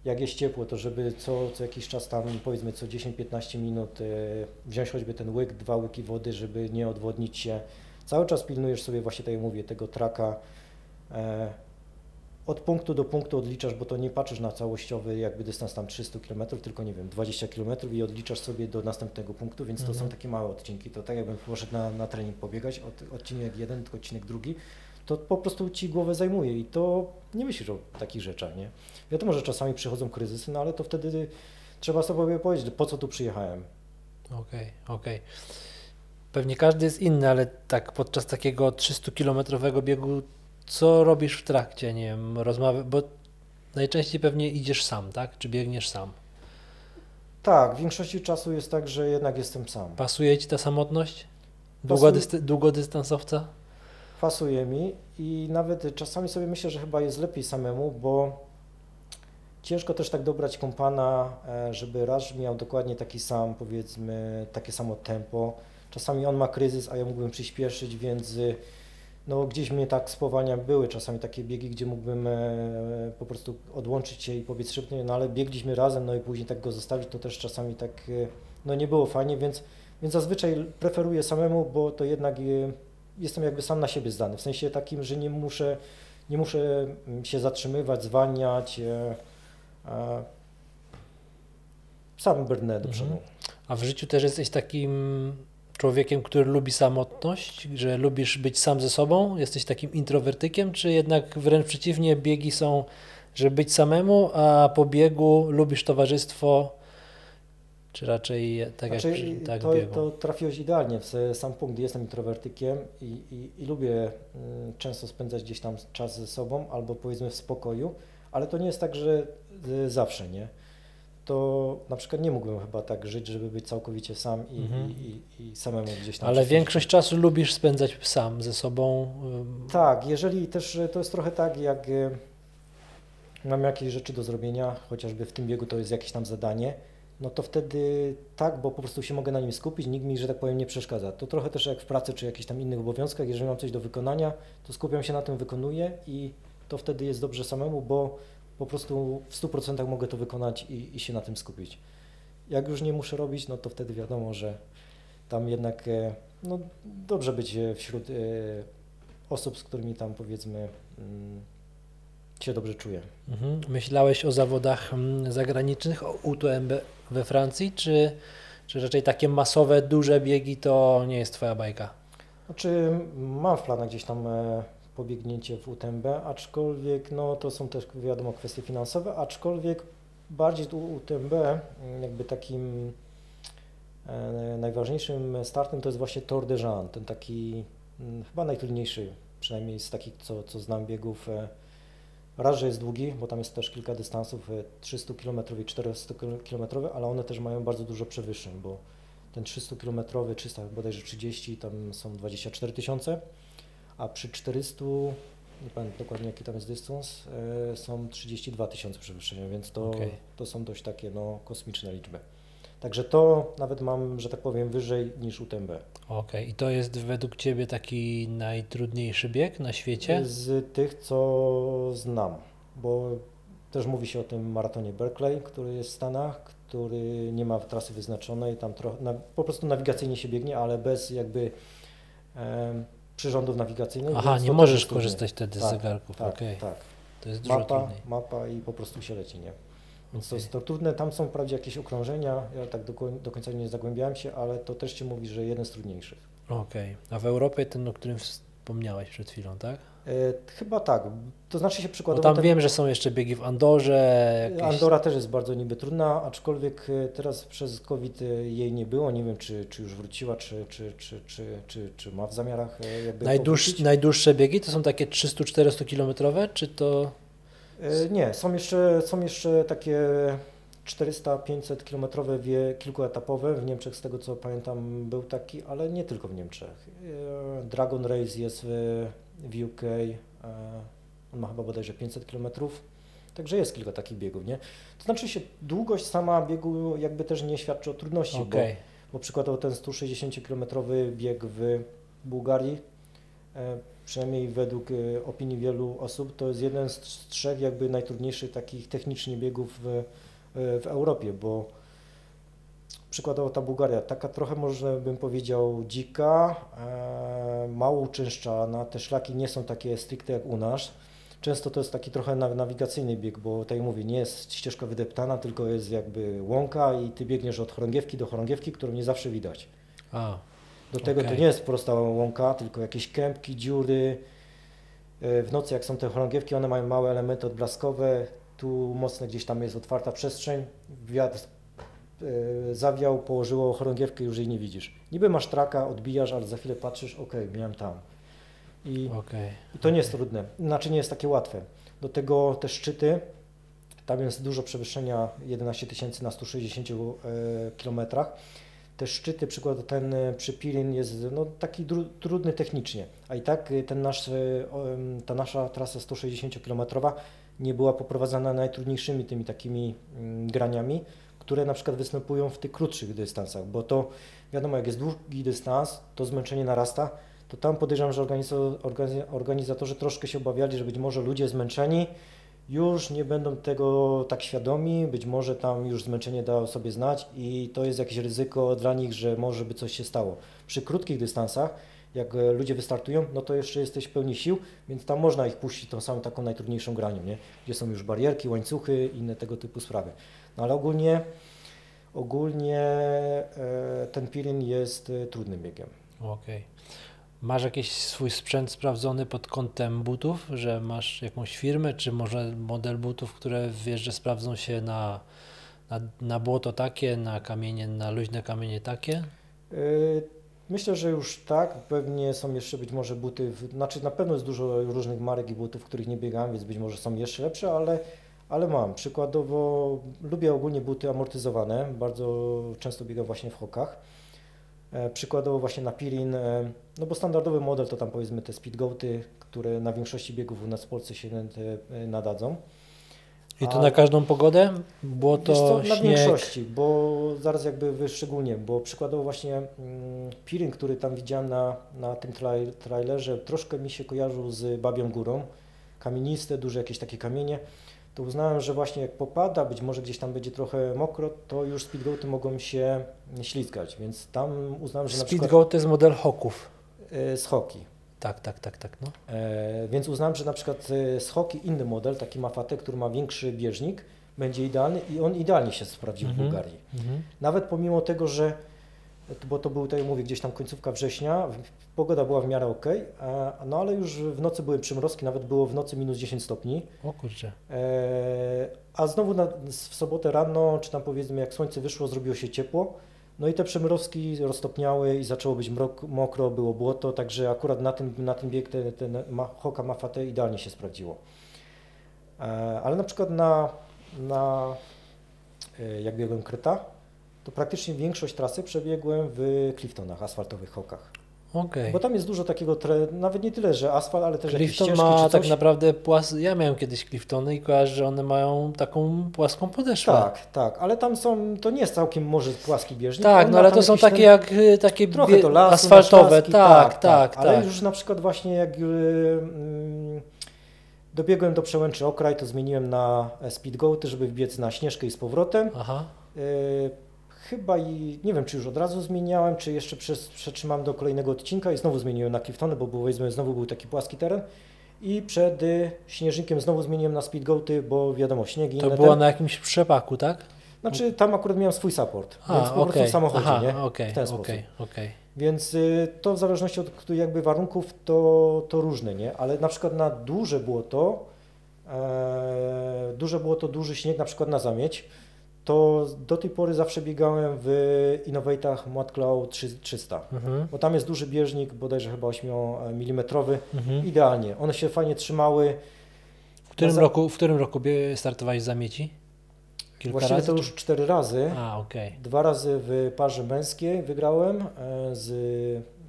Jak jest ciepło, to żeby co, co jakiś czas tam powiedzmy co 10-15 minut e, wziąć choćby ten łyk, dwa łyki wody, żeby nie odwodnić się. Cały czas pilnujesz sobie właśnie, tak jak mówię, tego traka. E, od punktu do punktu odliczasz, bo to nie patrzysz na całościowy jakby dystans tam 300 km, tylko nie wiem, 20 km i odliczasz sobie do następnego punktu, więc to Mhm. są takie małe odcinki. To tak jakbym poszedł na, na trening pobiegać, od, odcinek jeden, tylko odcinek drugi, to po prostu ci głowę zajmuje i to nie myślisz o takich rzeczach, nie? Wiadomo, że czasami przychodzą kryzysy, no ale to wtedy trzeba sobie powiedzieć, po co tu przyjechałem. Okej, okej. Pewnie każdy jest inny, ale tak podczas takiego 300-kilometrowego biegu, co robisz w trakcie? Nie wiem, rozmawiasz, bo najczęściej pewnie idziesz sam, tak? Czy biegniesz sam? Tak, w większości czasu jest tak, że jednak jestem sam. Pasuje ci ta samotność? Długodysty- długodystansowca? Pasuje mi i nawet czasami sobie myślę, że chyba jest lepiej samemu, bo ciężko też tak dobrać kompana, e, żeby raz miał dokładnie taki sam, powiedzmy, takie samo tempo. Czasami on ma kryzys, a ja mógłbym przyspieszyć, więc y, no, gdzieś mnie tak spowalnia były czasami takie biegi, gdzie mógłbym e, po prostu odłączyć się i pobiec szybciej, no ale biegliśmy razem, no i później tak go zostawić, to też czasami tak, e, no nie było fajnie, więc, więc zazwyczaj preferuję samemu, bo to jednak e, jestem jakby sam na siebie zdany, w sensie takim, że nie muszę, nie muszę mm, się zatrzymywać, zwalniać, e, e, sam brnę do Mhm. przodu. A w życiu też jesteś takim człowiekiem, który lubi samotność, że lubisz być sam ze sobą? Jesteś takim introwertykiem, czy jednak wręcz przeciwnie, biegi są, żeby być samemu, a po biegu lubisz towarzystwo, czy raczej tak Znaczy, jak tak to, w biegu? to trafiłeś idealnie w sam punkt. Jestem introwertykiem i, i, i lubię mm, często spędzać gdzieś tam czas ze sobą albo powiedzmy w spokoju, ale to nie jest tak, że y, zawsze, nie? To na przykład nie mógłbym chyba tak żyć, żeby być całkowicie sam i, Mhm. i, i, i samemu gdzieś tam. Ale przez coś- większość czasu lubisz spędzać sam ze sobą. Tak, jeżeli też y, to jest trochę tak, jak y, mam jakieś rzeczy do zrobienia, chociażby w tym biegu to jest jakieś tam zadanie, no to wtedy tak, bo po prostu się mogę na nim skupić, nikt mi, że tak powiem, nie przeszkadza. To trochę też jak w pracy czy jakichś tam innych obowiązkach, jeżeli mam coś do wykonania, to skupiam się na tym, wykonuję i to wtedy jest dobrze samemu, bo po prostu w 100% mogę to wykonać i, i się na tym skupić. Jak już nie muszę robić, no to wtedy wiadomo, że tam jednak e, no, dobrze być wśród e, osób, z którymi tam powiedzmy mm, się dobrze czuję. Mhm. Myślałeś o zawodach mm, zagranicznych, o UTMB we Francji, czy, czy raczej takie masowe, duże biegi to nie jest Twoja bajka? Znaczy mam w planach gdzieś tam e, pobiegnięcie w UTMB, aczkolwiek no to są też wiadomo kwestie finansowe, aczkolwiek bardziej tu UTMB mm, jakby takim e, najważniejszym startem to jest właśnie Tour de Jean, ten taki mm, chyba najtrudniejszy, przynajmniej z takich co, co znam biegów. E, raz, że jest długi, bo tam jest też kilka dystansów, e, 300 km i 400 km, ale one też mają bardzo dużo przewyższeń, bo ten 300 km, 300 bodajże 30, tam są 24 tysiące, a przy 400, nie pamiętam dokładnie jaki tam jest dystans, e, są 32 tysiące przewyższenia, więc to, Okej. to są dość takie no, kosmiczne liczby. Także to nawet mam, że tak powiem, wyżej niż UTMB. Okej, i to jest według Ciebie taki najtrudniejszy bieg na świecie? Z tych, co znam, bo też mówi się o tym maratonie Berkeley, który jest w Stanach, który nie ma trasy wyznaczonej, tam trochę, na, po prostu nawigacyjnie się biegnie, ale bez jakby em, przyrządów nawigacyjnych. Aha, nie możesz korzystać wtedy z Tak, zegarków, Tak, okej. tak. To jest dużo Mapa, mapa i po prostu się leci, nie? Więc to jest to trudne, tam są wprawdzie jakieś okrążenia, ja tak do, do końca nie zagłębiałem się, ale to też się mówi, że jeden z trudniejszych. Okej, a w Europie ten, o którym wspomniałeś przed chwilą, tak? E, chyba tak, to znaczy się Bo przykładowo... tam ten- wiem, że są jeszcze biegi w Andorze, jakieś... Andora też jest bardzo niby trudna, aczkolwiek e, teraz przez COVID e, jej nie było. Nie wiem, czy, czy już wróciła, czy, czy, czy, czy, czy, czy ma w zamiarach e, jakby powrócić. najdłuższe biegi to są takie 300-400 kilometrowe, czy to... E, Nie, są jeszcze, są jeszcze takie 400-500 kilometrowe, wie, kilkuetapowe. W Niemczech, z tego co pamiętam, był taki, ale nie tylko w Niemczech. E, Dragon Race jest w, UK, e, on ma chyba bodajże 500 kilometrów. Także jest kilka takich biegów, nie? To znaczy się, długość sama biegu jakby też nie świadczy o trudności, bo Okej, bo przykładowo ten 160-kilometrowy bieg w Bułgarii, przynajmniej według e, opinii wielu osób, to jest jeden z trz- trzech jakby najtrudniejszych takich technicznie biegów w, e, w Europie, bo przykładowo ta Bułgaria, taka trochę może bym powiedział dzika, e, mało uczęszczana, te szlaki nie są takie stricte jak u nas. Często to jest taki trochę na- nawigacyjny bieg, bo tak jak mówię, nie jest ścieżka wydeptana, tylko jest jakby łąka i ty biegniesz od chorągiewki do chorągiewki, którą nie zawsze widać. a, Do tego Okej. to nie jest prosta łąka, tylko jakieś kępki, dziury. E, W nocy jak są te chorągiewki, one mają małe elementy odblaskowe, tu mocno gdzieś tam jest otwarta przestrzeń, wiatr e, zawiał, położyło chorągiewkę i już jej nie widzisz. Niby masz traka, odbijasz, ale za chwilę patrzysz, ok, miałem tam. I okej. i to nie jest trudne, znaczy nie jest takie łatwe. Do tego te szczyty, tam jest dużo przewyższenia 11 tysięcy na 160 e, kilometrach. Te szczyty, przykład ten e, przy Pirin jest no, taki dru, trudny technicznie, a i tak e, ten nasz, e, ta nasza trasa 160 kilometrowa nie była poprowadzana najtrudniejszymi tymi takimi mm, graniami, które na przykład występują w tych krótszych dystansach, bo to wiadomo, jak jest długi dystans, to zmęczenie narasta, to tam podejrzewam, że organizatorzy troszkę się obawiali, że być może ludzie zmęczeni już nie będą tego tak świadomi, być może tam już zmęczenie dało sobie znać i to jest jakieś ryzyko dla nich, że może by coś się stało. Przy krótkich dystansach, jak e, ludzie wystartują, no to jeszcze jesteś w pełni sił, więc tam można ich puścić tą samą taką najtrudniejszą granią, nie? gdzie są już barierki, łańcuchy, inne tego typu sprawy. No ale ogólnie ogólnie e, ten Pirin jest e, trudnym biegiem. Okej. Masz jakiś swój sprzęt sprawdzony pod kątem butów, że masz jakąś firmę, czy może model butów, które wiesz, że sprawdzą się na, na, na błoto takie, na kamienie, na luźne kamienie takie? Y, Myślę, że już tak. Pewnie są jeszcze być może buty, w, znaczy na pewno jest dużo różnych marek i butów, w których nie biegam, więc być może są jeszcze lepsze, ale, ale mam. Przykładowo lubię ogólnie buty amortyzowane, bardzo często biegam właśnie w hokach. E, Przykładowo właśnie na Pirin, e, no bo standardowy model to tam powiedzmy te speedgoaty, które na większości biegów u nas w Polsce się e, nadadzą. I to A- na każdą pogodę? Błoto, co, na śnieg? większości, bo zaraz jakby wyszczególnię, bo przykładowo właśnie mm, Pirin, który tam widziałem na, na tym traj, trailerze, troszkę mi się kojarzył z Babią Górą, kamieniste, duże jakieś takie kamienie, to uznałem, że właśnie jak popada, być może gdzieś tam będzie trochę mokro, to już speedgoaty mogą się ślizgać, więc tam uznałem, że na przykład Speedgoat to jest model hoków. e, z hoki. Tak, tak, tak, tak. No. E, więc uznałem, że na przykład e, z hoki inny model, taki Mafate, który ma większy bieżnik, będzie idealny i on idealnie się sprawdził Mhm. w Bułgarii. Mhm. Nawet pomimo tego, że, bo to był, tak jak mówię, gdzieś tam końcówka września, pogoda była w miarę ok, no ale już w nocy były przymrozki, nawet było w nocy minus 10 stopni. O kurczę. E, A znowu na, w sobotę rano, czy tam powiedzmy jak słońce wyszło, zrobiło się ciepło. No i te przymrozki roztopniały i zaczęło być mrok, mokro, było błoto, także akurat na tym, na tym bieg ten, ten ma, Hoka Mafate idealnie się sprawdziło. E, Ale na przykład na, na e, jak biegłem Kreta, to praktycznie większość trasy przebiegłem w Cliftonach, asfaltowych Hokach. Okej. Bo tam jest dużo takiego, tre, nawet nie tyle, że asfalt, ale też jakieś Clifton ścieżki ma tak naprawdę płas... Ja miałem kiedyś Cliftony i kojarzę, że one mają taką płaską podeszwę. Tak, tak, ale tam są, to nie jest całkiem może płaski bieżnik. Tak, no ale to są takie ten- jak y, takie trochę to lasu, asfaltowe. laski, tak, tak, tak. Ale już na przykład właśnie jak y, mm, dobiegłem do przełęczy Okraj, to zmieniłem na speedgoaty, żeby wbiec na Śnieżkę i z powrotem. Aha. Y, Chyba i nie wiem, czy już od razu zmieniałem, czy jeszcze przez, przetrzymałem do kolejnego odcinka i znowu zmieniłem na Cliftony, bo było, powiedzmy, znowu był taki płaski teren. I przed y, śnieżnikiem znowu zmieniłem na speedgoaty, bo wiadomo, śnieg i To było ten- na jakimś przepaku, tak? Znaczy tam akurat miałem swój support, A, więc po prostu okej. w samochodzie, Aha, nie? okej, w ten sposób. okej. Więc y, to w zależności od jakby warunków to, to różne, nie? Ale na przykład na duże błoto, e, duże błoto, duży śnieg, na przykład na zamieć, to do tej pory zawsze biegałem w Innovatach Mudcloud 300, Mhm. bo tam jest duży bieżnik, bodajże chyba 8 mm, Mhm. idealnie. One się fajnie trzymały. W którym, za- roku, w którym roku startowałeś za mieci? Kilka Właściwie razy? to czy- już cztery razy. A, okej. Dwa razy w parze męskiej wygrałem e, z,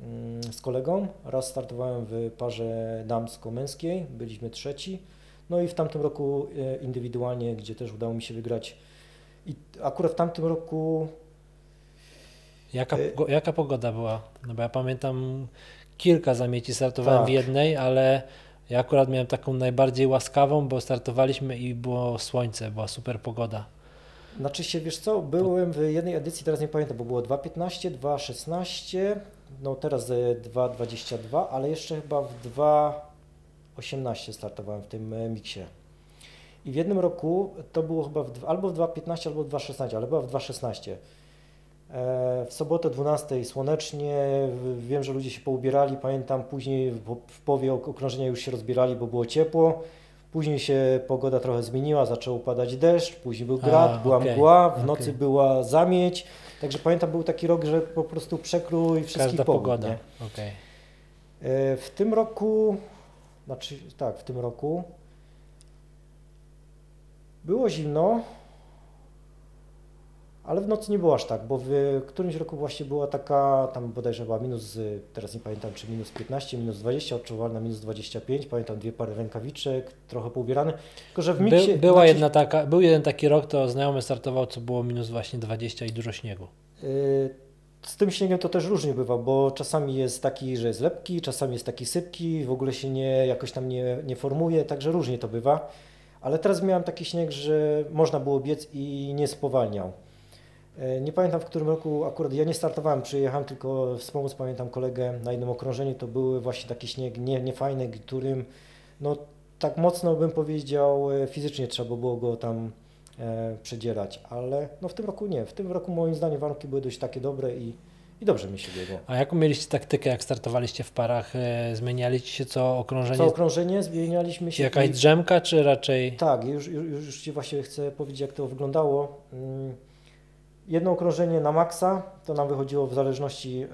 mm, z kolegą. Raz startowałem w parze damsko-męskiej, byliśmy trzeci. No i w tamtym roku e, indywidualnie, gdzie też udało mi się wygrać. I akurat w tamtym roku Jaka, pogo- jaka pogoda była? No bo ja pamiętam kilka zamieci startowałem Tak. w jednej, ale ja akurat miałem taką najbardziej łaskawą, bo startowaliśmy i było słońce, była super pogoda. Znaczy się, wiesz co, byłem w jednej edycji, teraz nie pamiętam, bo było 2.15, 2.16, no teraz e, 2.22, ale jeszcze chyba w 2.18 startowałem w tym e, miksie. I w jednym roku to było chyba w, albo w 2.15, albo w 2.16, ale chyba w 2.16. E, W sobotę 12 słonecznie, wiem, że ludzie się poubierali, pamiętam później w, w połowie ok- okrążenia już się rozbierali, bo było ciepło. Później się pogoda trochę zmieniła, zaczął padać deszcz, później był grad, A, była okej, mgła, w nocy była zamieć. Także pamiętam, był taki rok, że po prostu przekrój wszystkich Każda pogód. pogoda. Okej. E, W tym roku, znaczy tak, w tym roku było zimno, ale w nocy nie było aż tak, bo w którymś roku właśnie była taka, tam bodajże była minus, teraz nie pamiętam czy minus 15, minus 20, odczuwalna minus 25, pamiętam dwie pary rękawiczek, trochę poubierane, tylko że w miksie... By, była znaczy- jedna taka, był jeden taki rok, to znajomy startował, co było minus właśnie 20 i dużo śniegu. Y, Z tym śniegiem to też różnie bywa, bo czasami jest taki, że jest lepki, czasami jest taki sypki, w ogóle się nie, jakoś tam nie, nie formuje, także różnie to bywa. Ale teraz miałem taki śnieg, że można było biec i nie spowalniał. Y, Nie pamiętam w którym roku akurat ja nie startowałem, przyjechałem tylko wspomóc, pamiętam kolegę na jednym okrążeniu, to były właśnie taki śnieg nie, niefajny, którym no tak mocno bym powiedział y, fizycznie trzeba było go tam e, przedzierać, ale no w tym roku nie. W tym roku moim zdaniem warunki były dość takie dobre i, i dobrze mi się biegło. A jaką mieliście taktykę, jak startowaliście w parach? E, zmienialiście się co okrążenie? Co okrążenie zmienialiśmy się. Jakaś i- drzemka, czy raczej... Tak, już, już, już Ci właśnie chcę powiedzieć, jak to wyglądało. Mm, Jedno okrążenie na maksa to nam wychodziło w zależności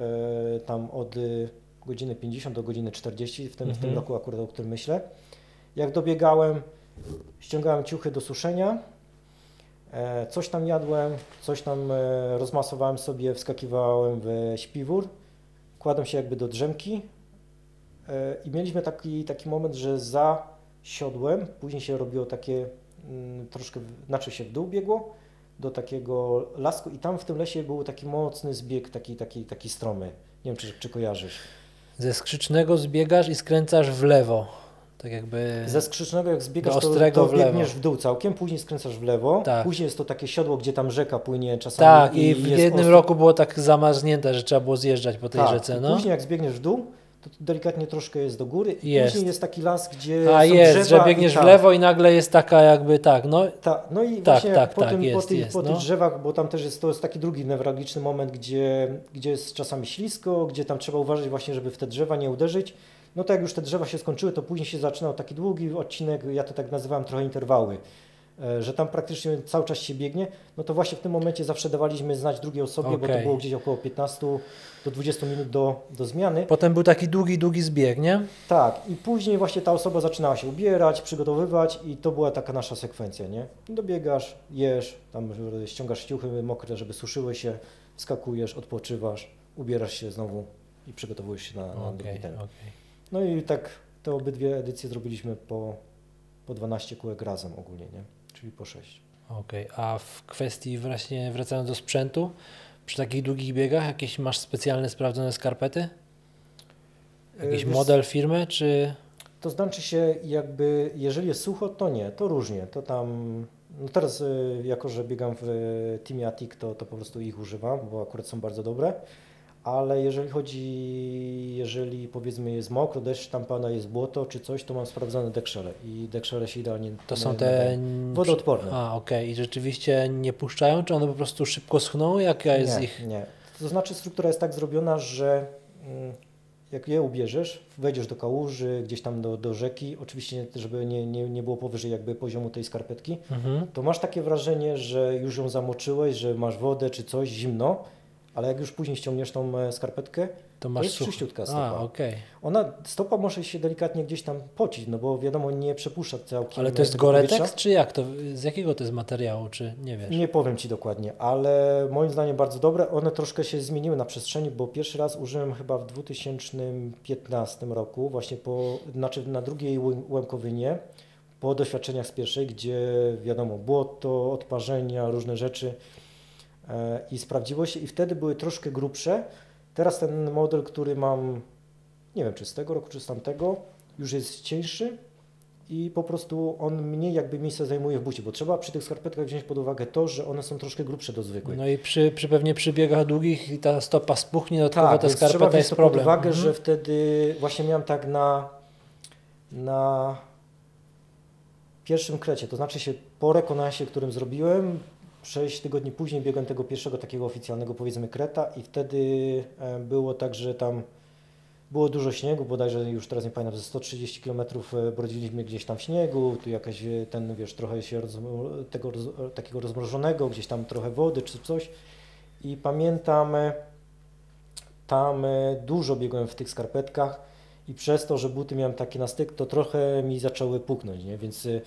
e, tam od y, godziny 50 do godziny 40, w tym, w tym Mhm. roku akurat, o którym myślę. Jak dobiegałem, ściągałem ciuchy do suszenia, e, coś tam jadłem, coś tam e, rozmasowałem sobie, wskakiwałem w śpiwór, kładłem się jakby do drzemki e, i mieliśmy taki, taki moment, że za siodłem, później się robiło takie mm, troszkę, znaczy się w dół biegło do takiego lasku i tam w tym lesie był taki mocny zbieg, taki, taki, taki stromy. Nie wiem, czy, czy kojarzysz. Ze skrzycznego zbiegasz i skręcasz w lewo. Tak jakby... Ze skrzycznego jak zbiegasz, to, ostrego to w lewo. biegniesz w dół całkiem, później skręcasz w lewo, Tak. później jest to takie siodło, gdzie tam rzeka płynie czasami. Tak, i w jest jednym ostro- roku było tak zamarznięte, że trzeba było zjeżdżać po tej tak, rzece, i no. Później jak zbiegniesz w dół, to delikatnie troszkę jest do góry i Jest. później jest taki las, gdzie A jest, że i biegniesz w lewo i nagle jest taka jakby tak, no Ta, no i Tak, właśnie tak, po, tak, tym, po, jest, tych, jest, po no. tych drzewach, bo tam też jest, to jest taki drugi newralgiczny moment, gdzie, gdzie jest czasami ślisko, gdzie tam trzeba uważać właśnie, żeby w te drzewa nie uderzyć. No to jak już te drzewa się skończyły, to później się zaczynał taki długi odcinek, ja to tak nazywałem trochę interwały, e, że tam praktycznie cały czas się biegnie, no to właśnie w tym momencie zawsze dawaliśmy znać drugiej osobie, bo to było gdzieś około 15 do 20 minut do, do zmiany. potem był taki długi, długi zbieg, nie? Tak, i później właśnie ta osoba zaczynała się ubierać, przygotowywać i to była taka nasza sekwencja, nie? Dobiegasz, jesz, tam ściągasz ciuchy mokre, żeby suszyły się, skakujesz, odpoczywasz, ubierasz się znowu i przygotowujesz się na, na drugi Okej, ten. okej. No i tak te obydwie edycje zrobiliśmy po, po 12 kółek razem ogólnie, nie? Czyli po 6. Okej, a w kwestii właśnie wracając do sprzętu, przy takich długich biegach jakieś masz specjalne sprawdzone skarpety? Jakiś wiesz- model firmy, czy... To znaczy się jakby, jeżeli jest sucho, to nie, to różnie, to tam, no teraz y, jako, że biegam w y, Teamie Atik, to, to po prostu ich używam, bo akurat są bardzo dobre, ale jeżeli chodzi, jeżeli powiedzmy jest mokro, deszcz tam pada, jest błoto czy coś, to mam sprawdzone dekrzele i dekrzele się idealnie To są te... Wodoodporne. A, okej. I rzeczywiście nie puszczają, czy one po prostu szybko schną? Jaka jest nie, ich... Nie, to znaczy struktura jest tak zrobiona, że mm, jak je ubierzesz, wejdziesz do kałuży, gdzieś tam do, do rzeki, oczywiście żeby nie, nie, nie było powyżej jakby poziomu tej skarpetki, Mhm. to masz takie wrażenie, że już ją zamoczyłeś, że masz wodę czy coś, zimno, ale jak już później ściągniesz tą e, skarpetkę, To masz jest sucho. czyściutka A, stopa. okej. ona, stopa może się delikatnie gdzieś tam pocić, no bo wiadomo, nie przepuszcza całkiem Ale to jest tego Goretex, czy jak to? Z jakiego to jest materiału, czy nie wiesz? Nie powiem Ci dokładnie, ale moim zdaniem bardzo dobre. One troszkę się zmieniły na przestrzeni, bo pierwszy raz użyłem chyba w 2015 roku, właśnie po, znaczy na drugiej Łękowynie, po doświadczeniach z pierwszej, gdzie wiadomo, błoto, odparzenia, różne rzeczy e, i sprawdziło się i wtedy były troszkę grubsze. Teraz ten model, który mam, nie wiem czy z tego roku, czy z tamtego, już jest cieńszy i po prostu on mniej jakby miejsca zajmuje w bucie, bo trzeba przy tych skarpetkach wziąć pod uwagę to, że one są troszkę grubsze do zwykłych. No i przy, przy pewnie przy biegach długich i ta stopa spuchnie, dodatkowo tak, ta trzeba skarpeta wziąć jest problem. pod uwagę, Mhm. że wtedy właśnie miałem tak na, na pierwszym krecie, to znaczy się po rekonansie, którym zrobiłem, 6 tygodni później biegłem tego pierwszego takiego oficjalnego powiedzmy kreta i wtedy e, było tak, że tam było dużo śniegu, bodajże już teraz nie pamiętam, ze 130 km brodziliśmy gdzieś tam w śniegu, tu jakaś e, ten, wiesz, trochę się tego roz, takiego rozmrożonego, gdzieś tam trochę wody czy coś i pamiętam e, tam e, dużo biegłem w tych skarpetkach i przez to, że buty miałem takie na styk, to trochę mi zaczęły puknąć, nie? więc e,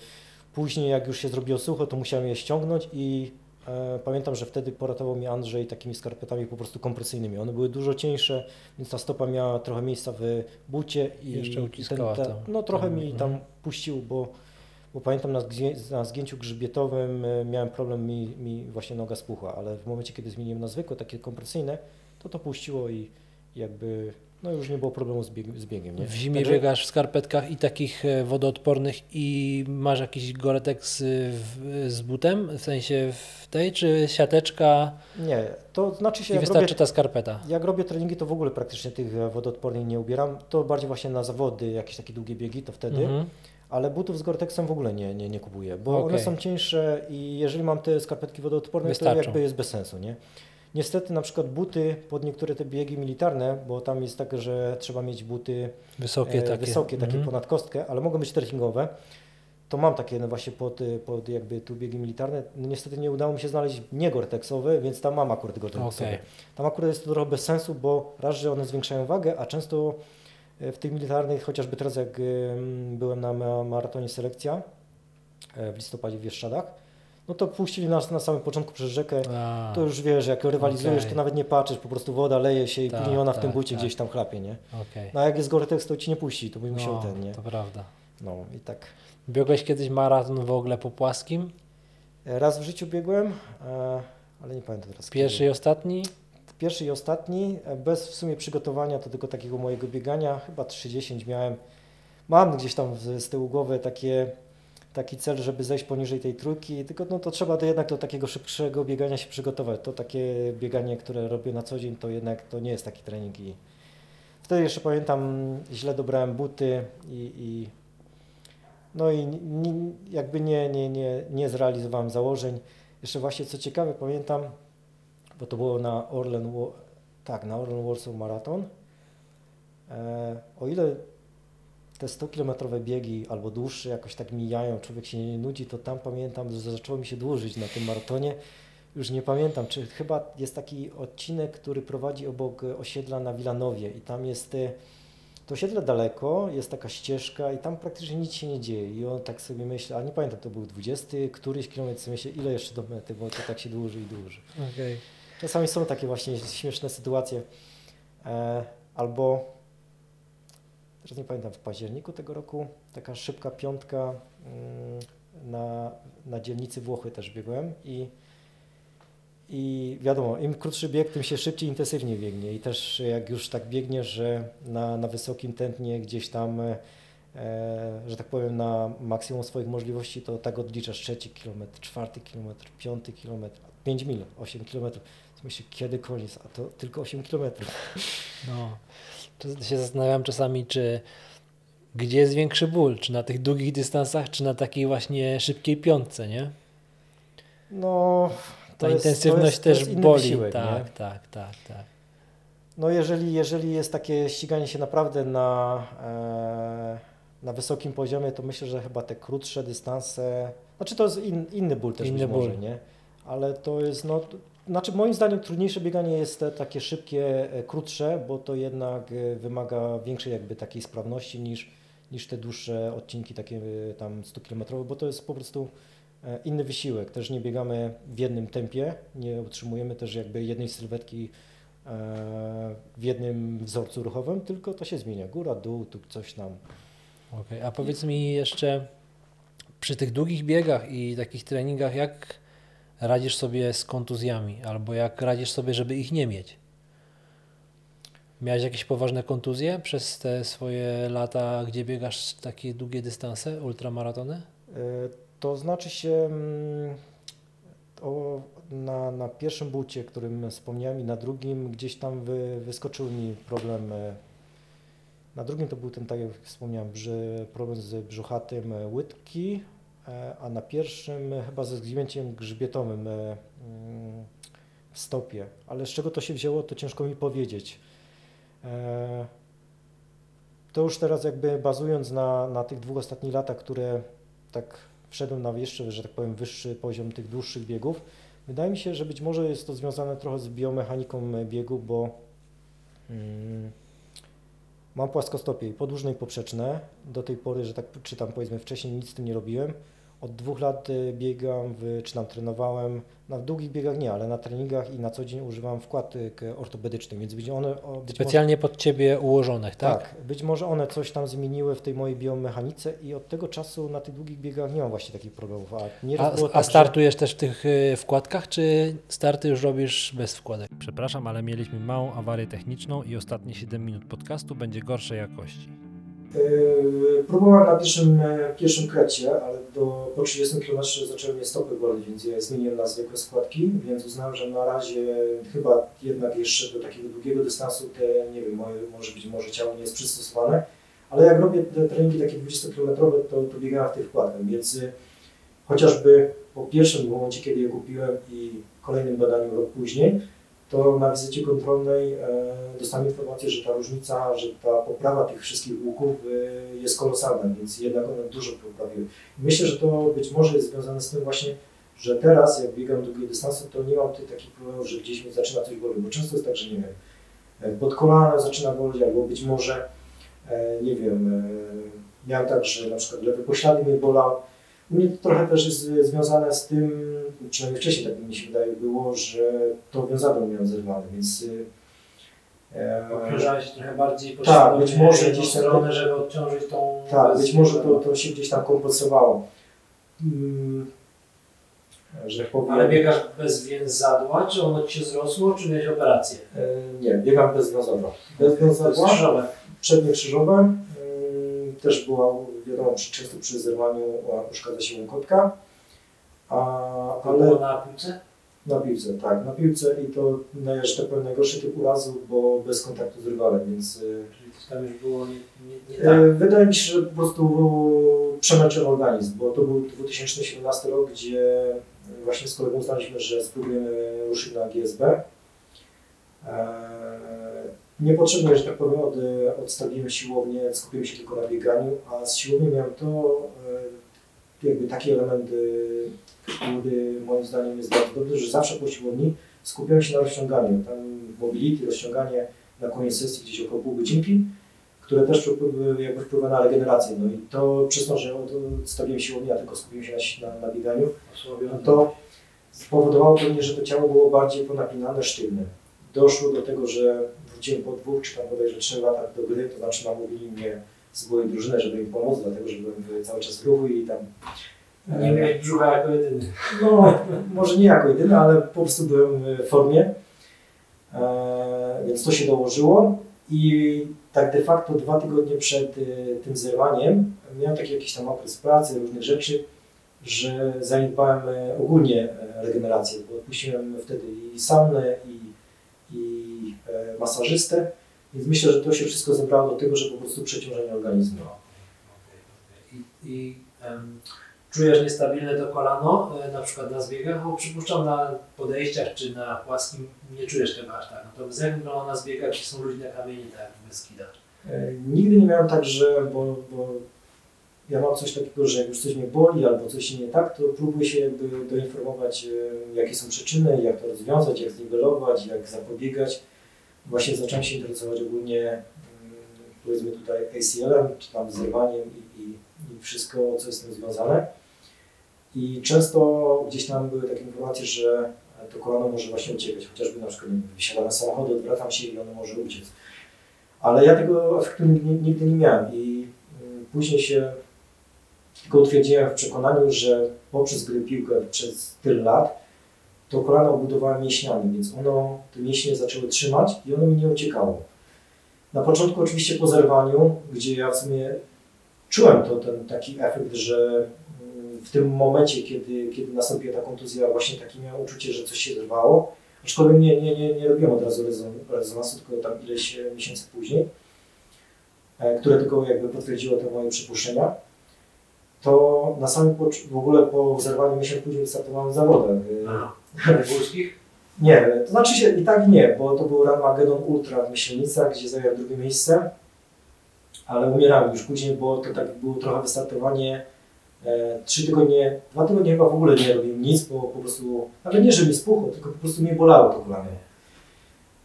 później jak już się zrobiło sucho, to musiałem je ściągnąć i e, pamiętam, że wtedy poratował mi Andrzej takimi skarpetami po prostu kompresyjnymi. One były dużo cieńsze, więc ta stopa miała trochę miejsca w bucie i Jeszcze uciskała ta- tam. No trochę Tam, mi mhm. tam puścił, bo, bo pamiętam na, na zgięciu grzbietowym e, miałem problem, mi, mi właśnie noga spuchła, ale w momencie, kiedy zmieniłem na zwykłe, takie kompresyjne, to to puściło i jakby no już nie było problemu z, bieg, z biegiem. Nie? W zimie Także- biegasz w skarpetkach i takich e, wodoodpornych i masz jakiś Goretex y, w, z butem, w sensie w tej, czy siateczka Nie, to znaczy się i wystarczy robię, ta skarpeta? jak robię treningi, to w ogóle praktycznie tych e, wodoodpornych nie ubieram. To bardziej właśnie na zawody, jakieś takie długie biegi, to wtedy. Mhm. ale butów z Gore-Texem w ogóle nie, nie, nie kupuję, bo Okej. one są cieńsze i jeżeli mam te skarpetki wodoodporne, Wystarczą. to jakby jest bez sensu, nie? Niestety na przykład buty pod niektóre te biegi militarne, bo tam jest tak, że trzeba mieć buty Wysokie e, takie. wysokie, takie Mhm. ponad kostkę, ale mogą być trekkingowe. To mam takie no właśnie pod, y, pod jakby tu biegi militarne. No niestety nie udało mi się znaleźć nie Gore-Texowe, więc tam mam akurat Gore-Texowe. Okej. Tam akurat jest to trochę bez sensu, bo raz, że one zwiększają wagę, a często e, w tych militarnych, chociażby teraz jak em, byłem na ma- maratonie selekcja e, w listopadzie w Bieszczadach, no to puścili nas na samym początku przez rzekę. A, To już wiesz, jak rywalizujesz, Okej. to nawet nie patrzysz, po prostu woda leje się i Tak, później ona w tym tak, bucie tak. gdzieś tam chlapie, nie? okej. No a jak jest Gore-Tex, to ci nie puści, to musiał No, ten, nie? To prawda. No i tak. Biegłeś kiedyś maraton w ogóle po płaskim? Raz w życiu biegłem, e, ale nie pamiętam teraz. Pierwszy kiedy. i ostatni? Pierwszy i ostatni, e, bez w sumie przygotowania, to tylko takiego mojego biegania, chyba 30 miałem. Mam gdzieś tam z, z tyłu głowy takie, taki cel, żeby zejść poniżej tej trójki, tylko no to trzeba do jednak do takiego szybszego biegania się przygotować. To takie bieganie, które robię na co dzień, to jednak to nie jest taki trening i wtedy jeszcze pamiętam, źle dobrałem buty i, i no i jakby nie, nie, nie, nie zrealizowałem założeń. Jeszcze właśnie co ciekawe, pamiętam, bo to było na Orlen, tak, na Orlen Warsaw Marathon. E, o ile te 100-kilometrowe biegi albo dłuższe jakoś tak mijają, człowiek się nie nudzi, to tam pamiętam, że zaczęło mi się dłużyć na tym maratonie. Już nie pamiętam, czy chyba jest taki odcinek, który prowadzi obok osiedla na Wilanowie i tam jest e, to osiedle daleko, jest taka ścieżka i tam praktycznie nic się nie dzieje. I on tak sobie myśli, a nie pamiętam, to był 20, któryś kilometr, myślę, ile jeszcze do mety, bo to tak się dłuży i dłuży. Okej. Czasami są takie właśnie śmieszne sytuacje. E, albo, że nie pamiętam, w październiku tego roku taka szybka piątka mm, na, na dzielnicy Włochy też biegłem i, i wiadomo, im krótszy bieg, tym się szybciej, intensywniej biegnie i też jak już tak biegniesz, że na, na wysokim tętnie gdzieś tam, e, że tak powiem, na maksimum swoich możliwości, to tak odliczasz trzeci kilometr, czwarty kilometr, piąty kilometr, 5 mil, 8 kilometrów. Myślę, kiedy koniec, a to tylko 8 kilometrów. No. Się zastanawiam czasami, czy gdzie jest większy ból? Czy na tych długich dystansach, czy na takiej właśnie szybkiej piątce, nie? No, Ta jest- intensywność jest, też boli. wysiłek, tak, nie? tak, tak, tak. No jeżeli, jeżeli jest takie ściganie się naprawdę na, e, na wysokim poziomie, to myślę, że chyba te krótsze dystanse, znaczy to jest in, inny ból też Inny być może, ból. nie? Ale to jest, no, znaczy moim zdaniem trudniejsze bieganie jest te takie szybkie, e, krótsze, bo to jednak e, wymaga większej jakby takiej sprawności niż, niż te dłuższe odcinki takie e, tam 100 kilometrowe, bo to jest po prostu inny wysiłek. Też nie biegamy w jednym tempie, nie utrzymujemy też jakby jednej sylwetki w jednym wzorcu ruchowym, tylko to się zmienia. Góra, dół, tu coś tam. Okej, A powiedz mi jeszcze przy tych długich biegach i takich treningach, jak radzisz sobie z kontuzjami, albo jak radzisz sobie, żeby ich nie mieć? Miałeś jakieś poważne kontuzje przez te swoje lata, gdzie biegasz takie długie dystanse, ultramaratony? E, To znaczy się mm, o, na, na pierwszym bucie, którym wspomniałem i na drugim gdzieś tam wy, wyskoczył mi problem. Na drugim to był ten, tak jak wspomniałem, brzy, problem z brzuchatym e, łydki, a na pierwszym e, chyba ze zgnięciem grzbietowym e, mm, w stopie. Ale z czego to się wzięło, to ciężko mi powiedzieć. E, To już teraz jakby bazując na, na tych dwóch ostatnich latach, które tak wszedłem na jeszcze, że tak powiem, wyższy poziom tych dłuższych biegów. Wydaje mi się, że być może jest to związane trochę z biomechaniką e, biegu, bo mm, mam płaskostopie i podłużne i poprzeczne. Do tej pory, że tak czytam, powiedzmy wcześniej nic z tym nie robiłem. Od dwóch lat e, biegam, w, czy tam trenowałem, na długich biegach nie, ale na treningach i na co dzień używam wkładek e, ortopedycznych, więc być one o, być może, Specjalnie pod ciebie ułożonych, tak? tak, być może one coś tam zmieniły w tej mojej biomechanice i od tego czasu na tych długich biegach nie mam właśnie takich problemów. A, A, było a tak, że- startujesz też w tych y, wkładkach, czy starty już robisz bez wkładek? Przepraszam, ale mieliśmy małą awarię techniczną i ostatnie 7 minut podcastu będzie gorszej jakości. Yy, Próbowałem na pierwszym, e, pierwszym krecie, ale do, po 30 km zaczęły mnie stopy boleć, więc ja zmieniłem na zwykłe składki, więc uznałem, że na razie chyba jednak jeszcze do takiego długiego dystansu te, nie wiem, moje, może być może ciało nie jest przystosowane, ale jak robię te treningi takie 20-kilometrowe, to, to biegałem w tych wkładkach, więc y, chociażby po pierwszym momencie, kiedy je kupiłem i kolejnym badaniu rok później, to na wizycie kontrolnej e, dostałem informację, że ta różnica, że ta poprawa tych wszystkich łuków e, jest kolosalna, więc jednak one dużo poprawiły. Myślę, że to być może jest związane z tym właśnie, że teraz jak biegam długie dystanse, to nie mam tych takich problemów, że gdzieś mi zaczyna coś boleć, bo często jest tak, że nie wiem, e, pod kolana zaczyna boleć, albo być może, nie wiem, miałem tak, że na przykład lewy poślady mnie bolał. U mnie to trochę też jest związane z tym, przynajmniej wcześniej tak mi się wydaje było, że to wiązadło miałem zerwane, więc e, Obciążałeś się trochę bardziej Tak, być może gdzieś tam- stronę, żeby odciążyć tą... Tak, być może to, to się gdzieś tam kompensowało. Mm, że powiem, Ale biegasz bez więzadła, czy ono ci się zrosło, czy miałeś operację? e, Nie, biegam bez wiązadła. Bez wiązadła, krzyżowe. przednie krzyżowe. mm, Też była, wiadomo, często przy zerwaniu uszkadza się łokotka. A, ale było na piłce? na piłce, tak, na piłce i to, tak powiem, najgorszy typ urazu, bo bez kontaktu z rywalem, więc y, Czyli to tam już było nie, nie, nie E, tak. Wydaje mi się, że po prostu przemęczył organizm, bo to był 2017 rok, gdzie właśnie z kolegą uznaliśmy, że spróbujemy ruszyć na GSB. E, Niepotrzebnie, że tak powiem, od, odstawiłem siłownię, skupiłem się tylko na bieganiu, a z siłowni miałem to, e, jakby taki element, który moim zdaniem jest bardzo dobry, że zawsze po siłowni skupiałem się na rozciąganiu. Tam mobility, rozciąganie na koniec sesji gdzieś około pół godzinki które też jakby wpływa na regenerację. No i to przez to, że od- odstawiłem siłownię, a tylko skupiłem się na, na, bieganiu, no to spowodowało pewnie, że to ciało było bardziej ponapinane, sztywne. Doszło do tego, że wróciłem po dwóch czy tam bodajże trzech latach do gry, to znaczy namówili mnie z byłej drużyny, żeby im pomóc, dlatego że byłem cały czas w ruchu i tam Nie miałeś brzucha jako jedyny. no, może nie jako jedyny, ale po prostu byłem w formie, e, więc to się dołożyło i tak de facto dwa tygodnie przed e, tym zerwaniem miałem taki jakiś tam okres pracy, różnych rzeczy, że zaniedbałem e, ogólnie e, regenerację, bo odpuściłem wtedy i saunę, i, i e, masażystę, więc myślę, że to się wszystko zebrało do tego, że po prostu przeciążenie organizmu. I, i em, czujesz niestabilne to kolano, e, na przykład na zbiegach, bo przypuszczam na podejściach czy na płaskim nie czujesz tego aż tak. Natomiast jak wygląda na zbiegach, gdzie są luźne kamienie, tak jak w Beskidach? E, Nigdy nie miałem tak, że bo, bo ja mam coś takiego, że jak już coś mnie boli albo coś się nie tak, to próbuję się jakby doinformować, e, jakie są przyczyny, jak to rozwiązać, jak zniwelować, jak zapobiegać. Właśnie zacząłem się interesować ogólnie mm, powiedzmy tutaj ACL-em, czy tam zerwaniem i, i, i wszystko, co jest z tym związane. I często gdzieś tam były takie informacje, że to kolano może właśnie uciekać, chociażby na przykład wysiadam na samochodu, odwracam się i ono może uciec. Ale ja tego efektu nigdy, nie miałem i y, później się tylko utwierdziłem w przekonaniu, że poprzez gry piłkę przez tyle lat to kolano obudowałem mięśniami, więc ono, te mięśnie zaczęły trzymać i ono mi nie uciekało. Na początku oczywiście po zerwaniu, gdzie ja w sumie czułem to, ten taki efekt, że mm, w tym momencie, kiedy, kiedy nastąpiła ta kontuzja, właśnie takie miałem uczucie, że coś się zerwało, aczkolwiek nie, nie, nie, nie robiłem od razu rezon- rezonansu, tylko tam ileś e, miesięcy później, e, które tylko jakby potwierdziło te moje przypuszczenia, to na samym w ogóle po zerwaniu miesiąc później startowałem e, Aha. Górskich? nie, to znaczy się i tak nie, bo to był Ramagedon Ultra w Myślenicach, gdzie zająłem drugie miejsce, ale umierałem już później, bo to tak było trochę wystartowanie. E, trzy tygodnie, dwa tygodnie chyba w ogóle nie robiłem nic, bo po prostu, nawet nie, że mi spuchło, tylko po prostu mnie bolało to kolano.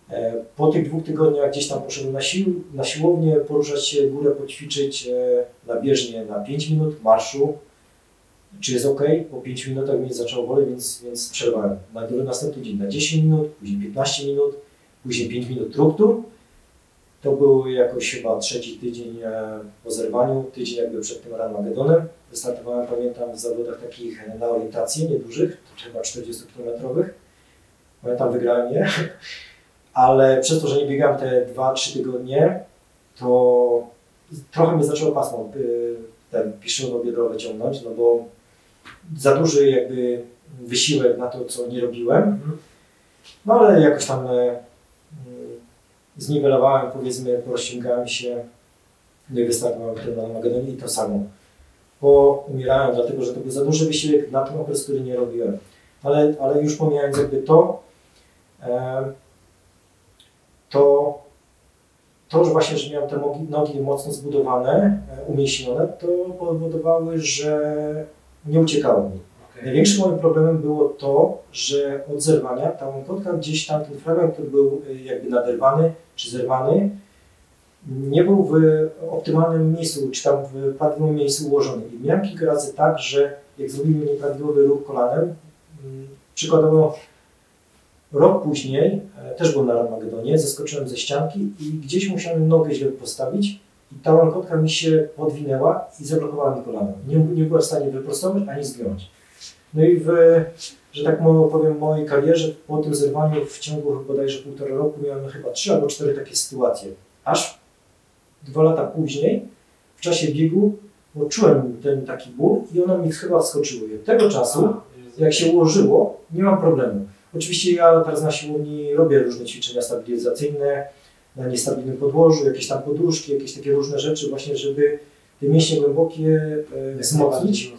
E, po tych dwóch tygodniach gdzieś tam poszedłem na, sił, na siłownię, poruszać się, górę poćwiczyć e, na bieżnię na 5 minut marszu, czy jest ok. Po 5 minutach mnie zaczęło boleć, więc, więc przerwałem. Na następny dzień na 10 minut, później 15 minut, później 5 minut truktu. To był jakoś chyba trzeci tydzień e, po zerwaniu, tydzień jakby przed tym Ranmagedonem. Wystartowałem, pamiętam, w zawodach takich e, na orientację, niedużych, chyba 40-kilometrowych. Pamiętam, wygrałem je. [laughs] Ale przez to, że nie biegałem te 2-3 tygodnie, to trochę mnie zaczęło pasmo y, ten piszowo-biodrowe ciągnąć, no bo za duży jakby wysiłek na to, co nie robiłem. Mhm. No ale jakoś tam e, mm, zniwelowałem, powiedzmy, porozciągałem się wystartowałem wtedy na Armagedonie i to samo. Bo umierałem, dlatego że to był za duży wysiłek na ten okres, który nie robiłem. Ale, ale już pomijając jakby to, em, to to, że właśnie, że miałem te nogi, nogi mocno zbudowane, e, umieśnione, to powodowały, że nie uciekało mi. Okej. Największym moim problemem było to, że od zerwania ta łąkotka gdzieś tam, ten fragment, który był y, jakby naderwany czy zerwany, nie był w optymalnym miejscu, czy tam w prawidłowym miejscu ułożony. I miałem kilka razy tak, że jak zrobili nieprawidłowy ruch kolanem, mm, przykładowo rok później, e, też byłem na Armagedonie, zeskoczyłem ze ścianki i gdzieś musiałem nogę źle postawić ta łąkotka mi się podwinęła i zablokowała mi kolano. Nie, nie była w stanie wyprostować ani zgiąć. No i w, że tak powiem, mojej karierze po tym zerwaniu w ciągu bodajże półtora roku miałem chyba trzy albo cztery takie sytuacje. Aż dwa lata później, w czasie biegu, bo czułem ten taki ból i one mi chyba wskoczyły. I od tego czasu, jak się ułożyło, nie mam problemu. Oczywiście ja teraz na siłowni robię różne ćwiczenia stabilizacyjne na niestabilnym podłożu, jakieś tam poduszki, jakieś takie różne rzeczy właśnie, żeby te mięśnie głębokie e, wzmocnić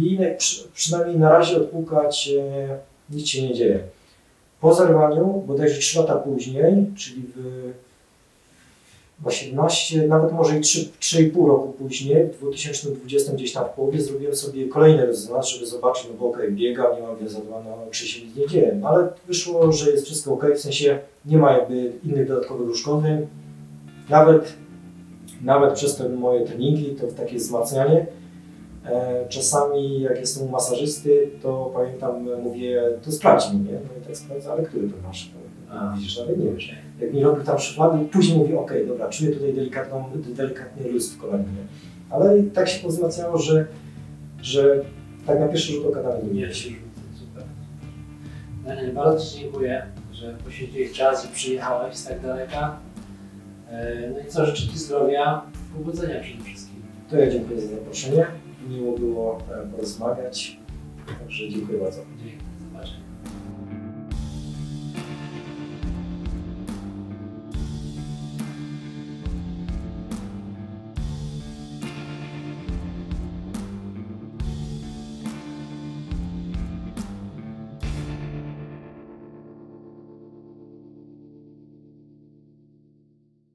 i na- przy, przynajmniej na razie odpukać e, nic się nie dzieje. Po zerwaniu, bodajże 3 lata później, czyli w 18, nawet może i 3 3,5 roku później, w 2020 gdzieś tam w połowie, zrobiłem sobie kolejny rezonans, żeby zobaczyć, no bo okej, biegam, nie mam wiazadłana, czy się nic nie dzieje, no ale wyszło, że jest wszystko ok, w sensie nie ma jakby innych dodatkowych uszkodzeń. Nawet, nawet przez te moje treningi, to takie wzmacnianie, E, Czasami jak jestem u masażysty, to pamiętam, mówię, to sprawdź mi, nie? No i tak sprawdzę, ale który to masz? A. Widzisz, ale nie wiesz. Jak mi robił tam szuflady, później mówię, okej, dobra, czuję tutaj delikatną, delikatny luz w kolanie, nie? Ale i tak się pozmacniało, że, że tak na pierwszy rzut oka nawet nie się super. Daniel, bardzo Ci dziękuję, że poświęciłeś czas i przyjechałeś z tak daleka. E, No i co, życzę Ci zdrowia, powodzenia przede wszystkim. To ja dziękuję za zaproszenie. Miło było e, porozmawiać. Także dziękuję bardzo. Dzięki.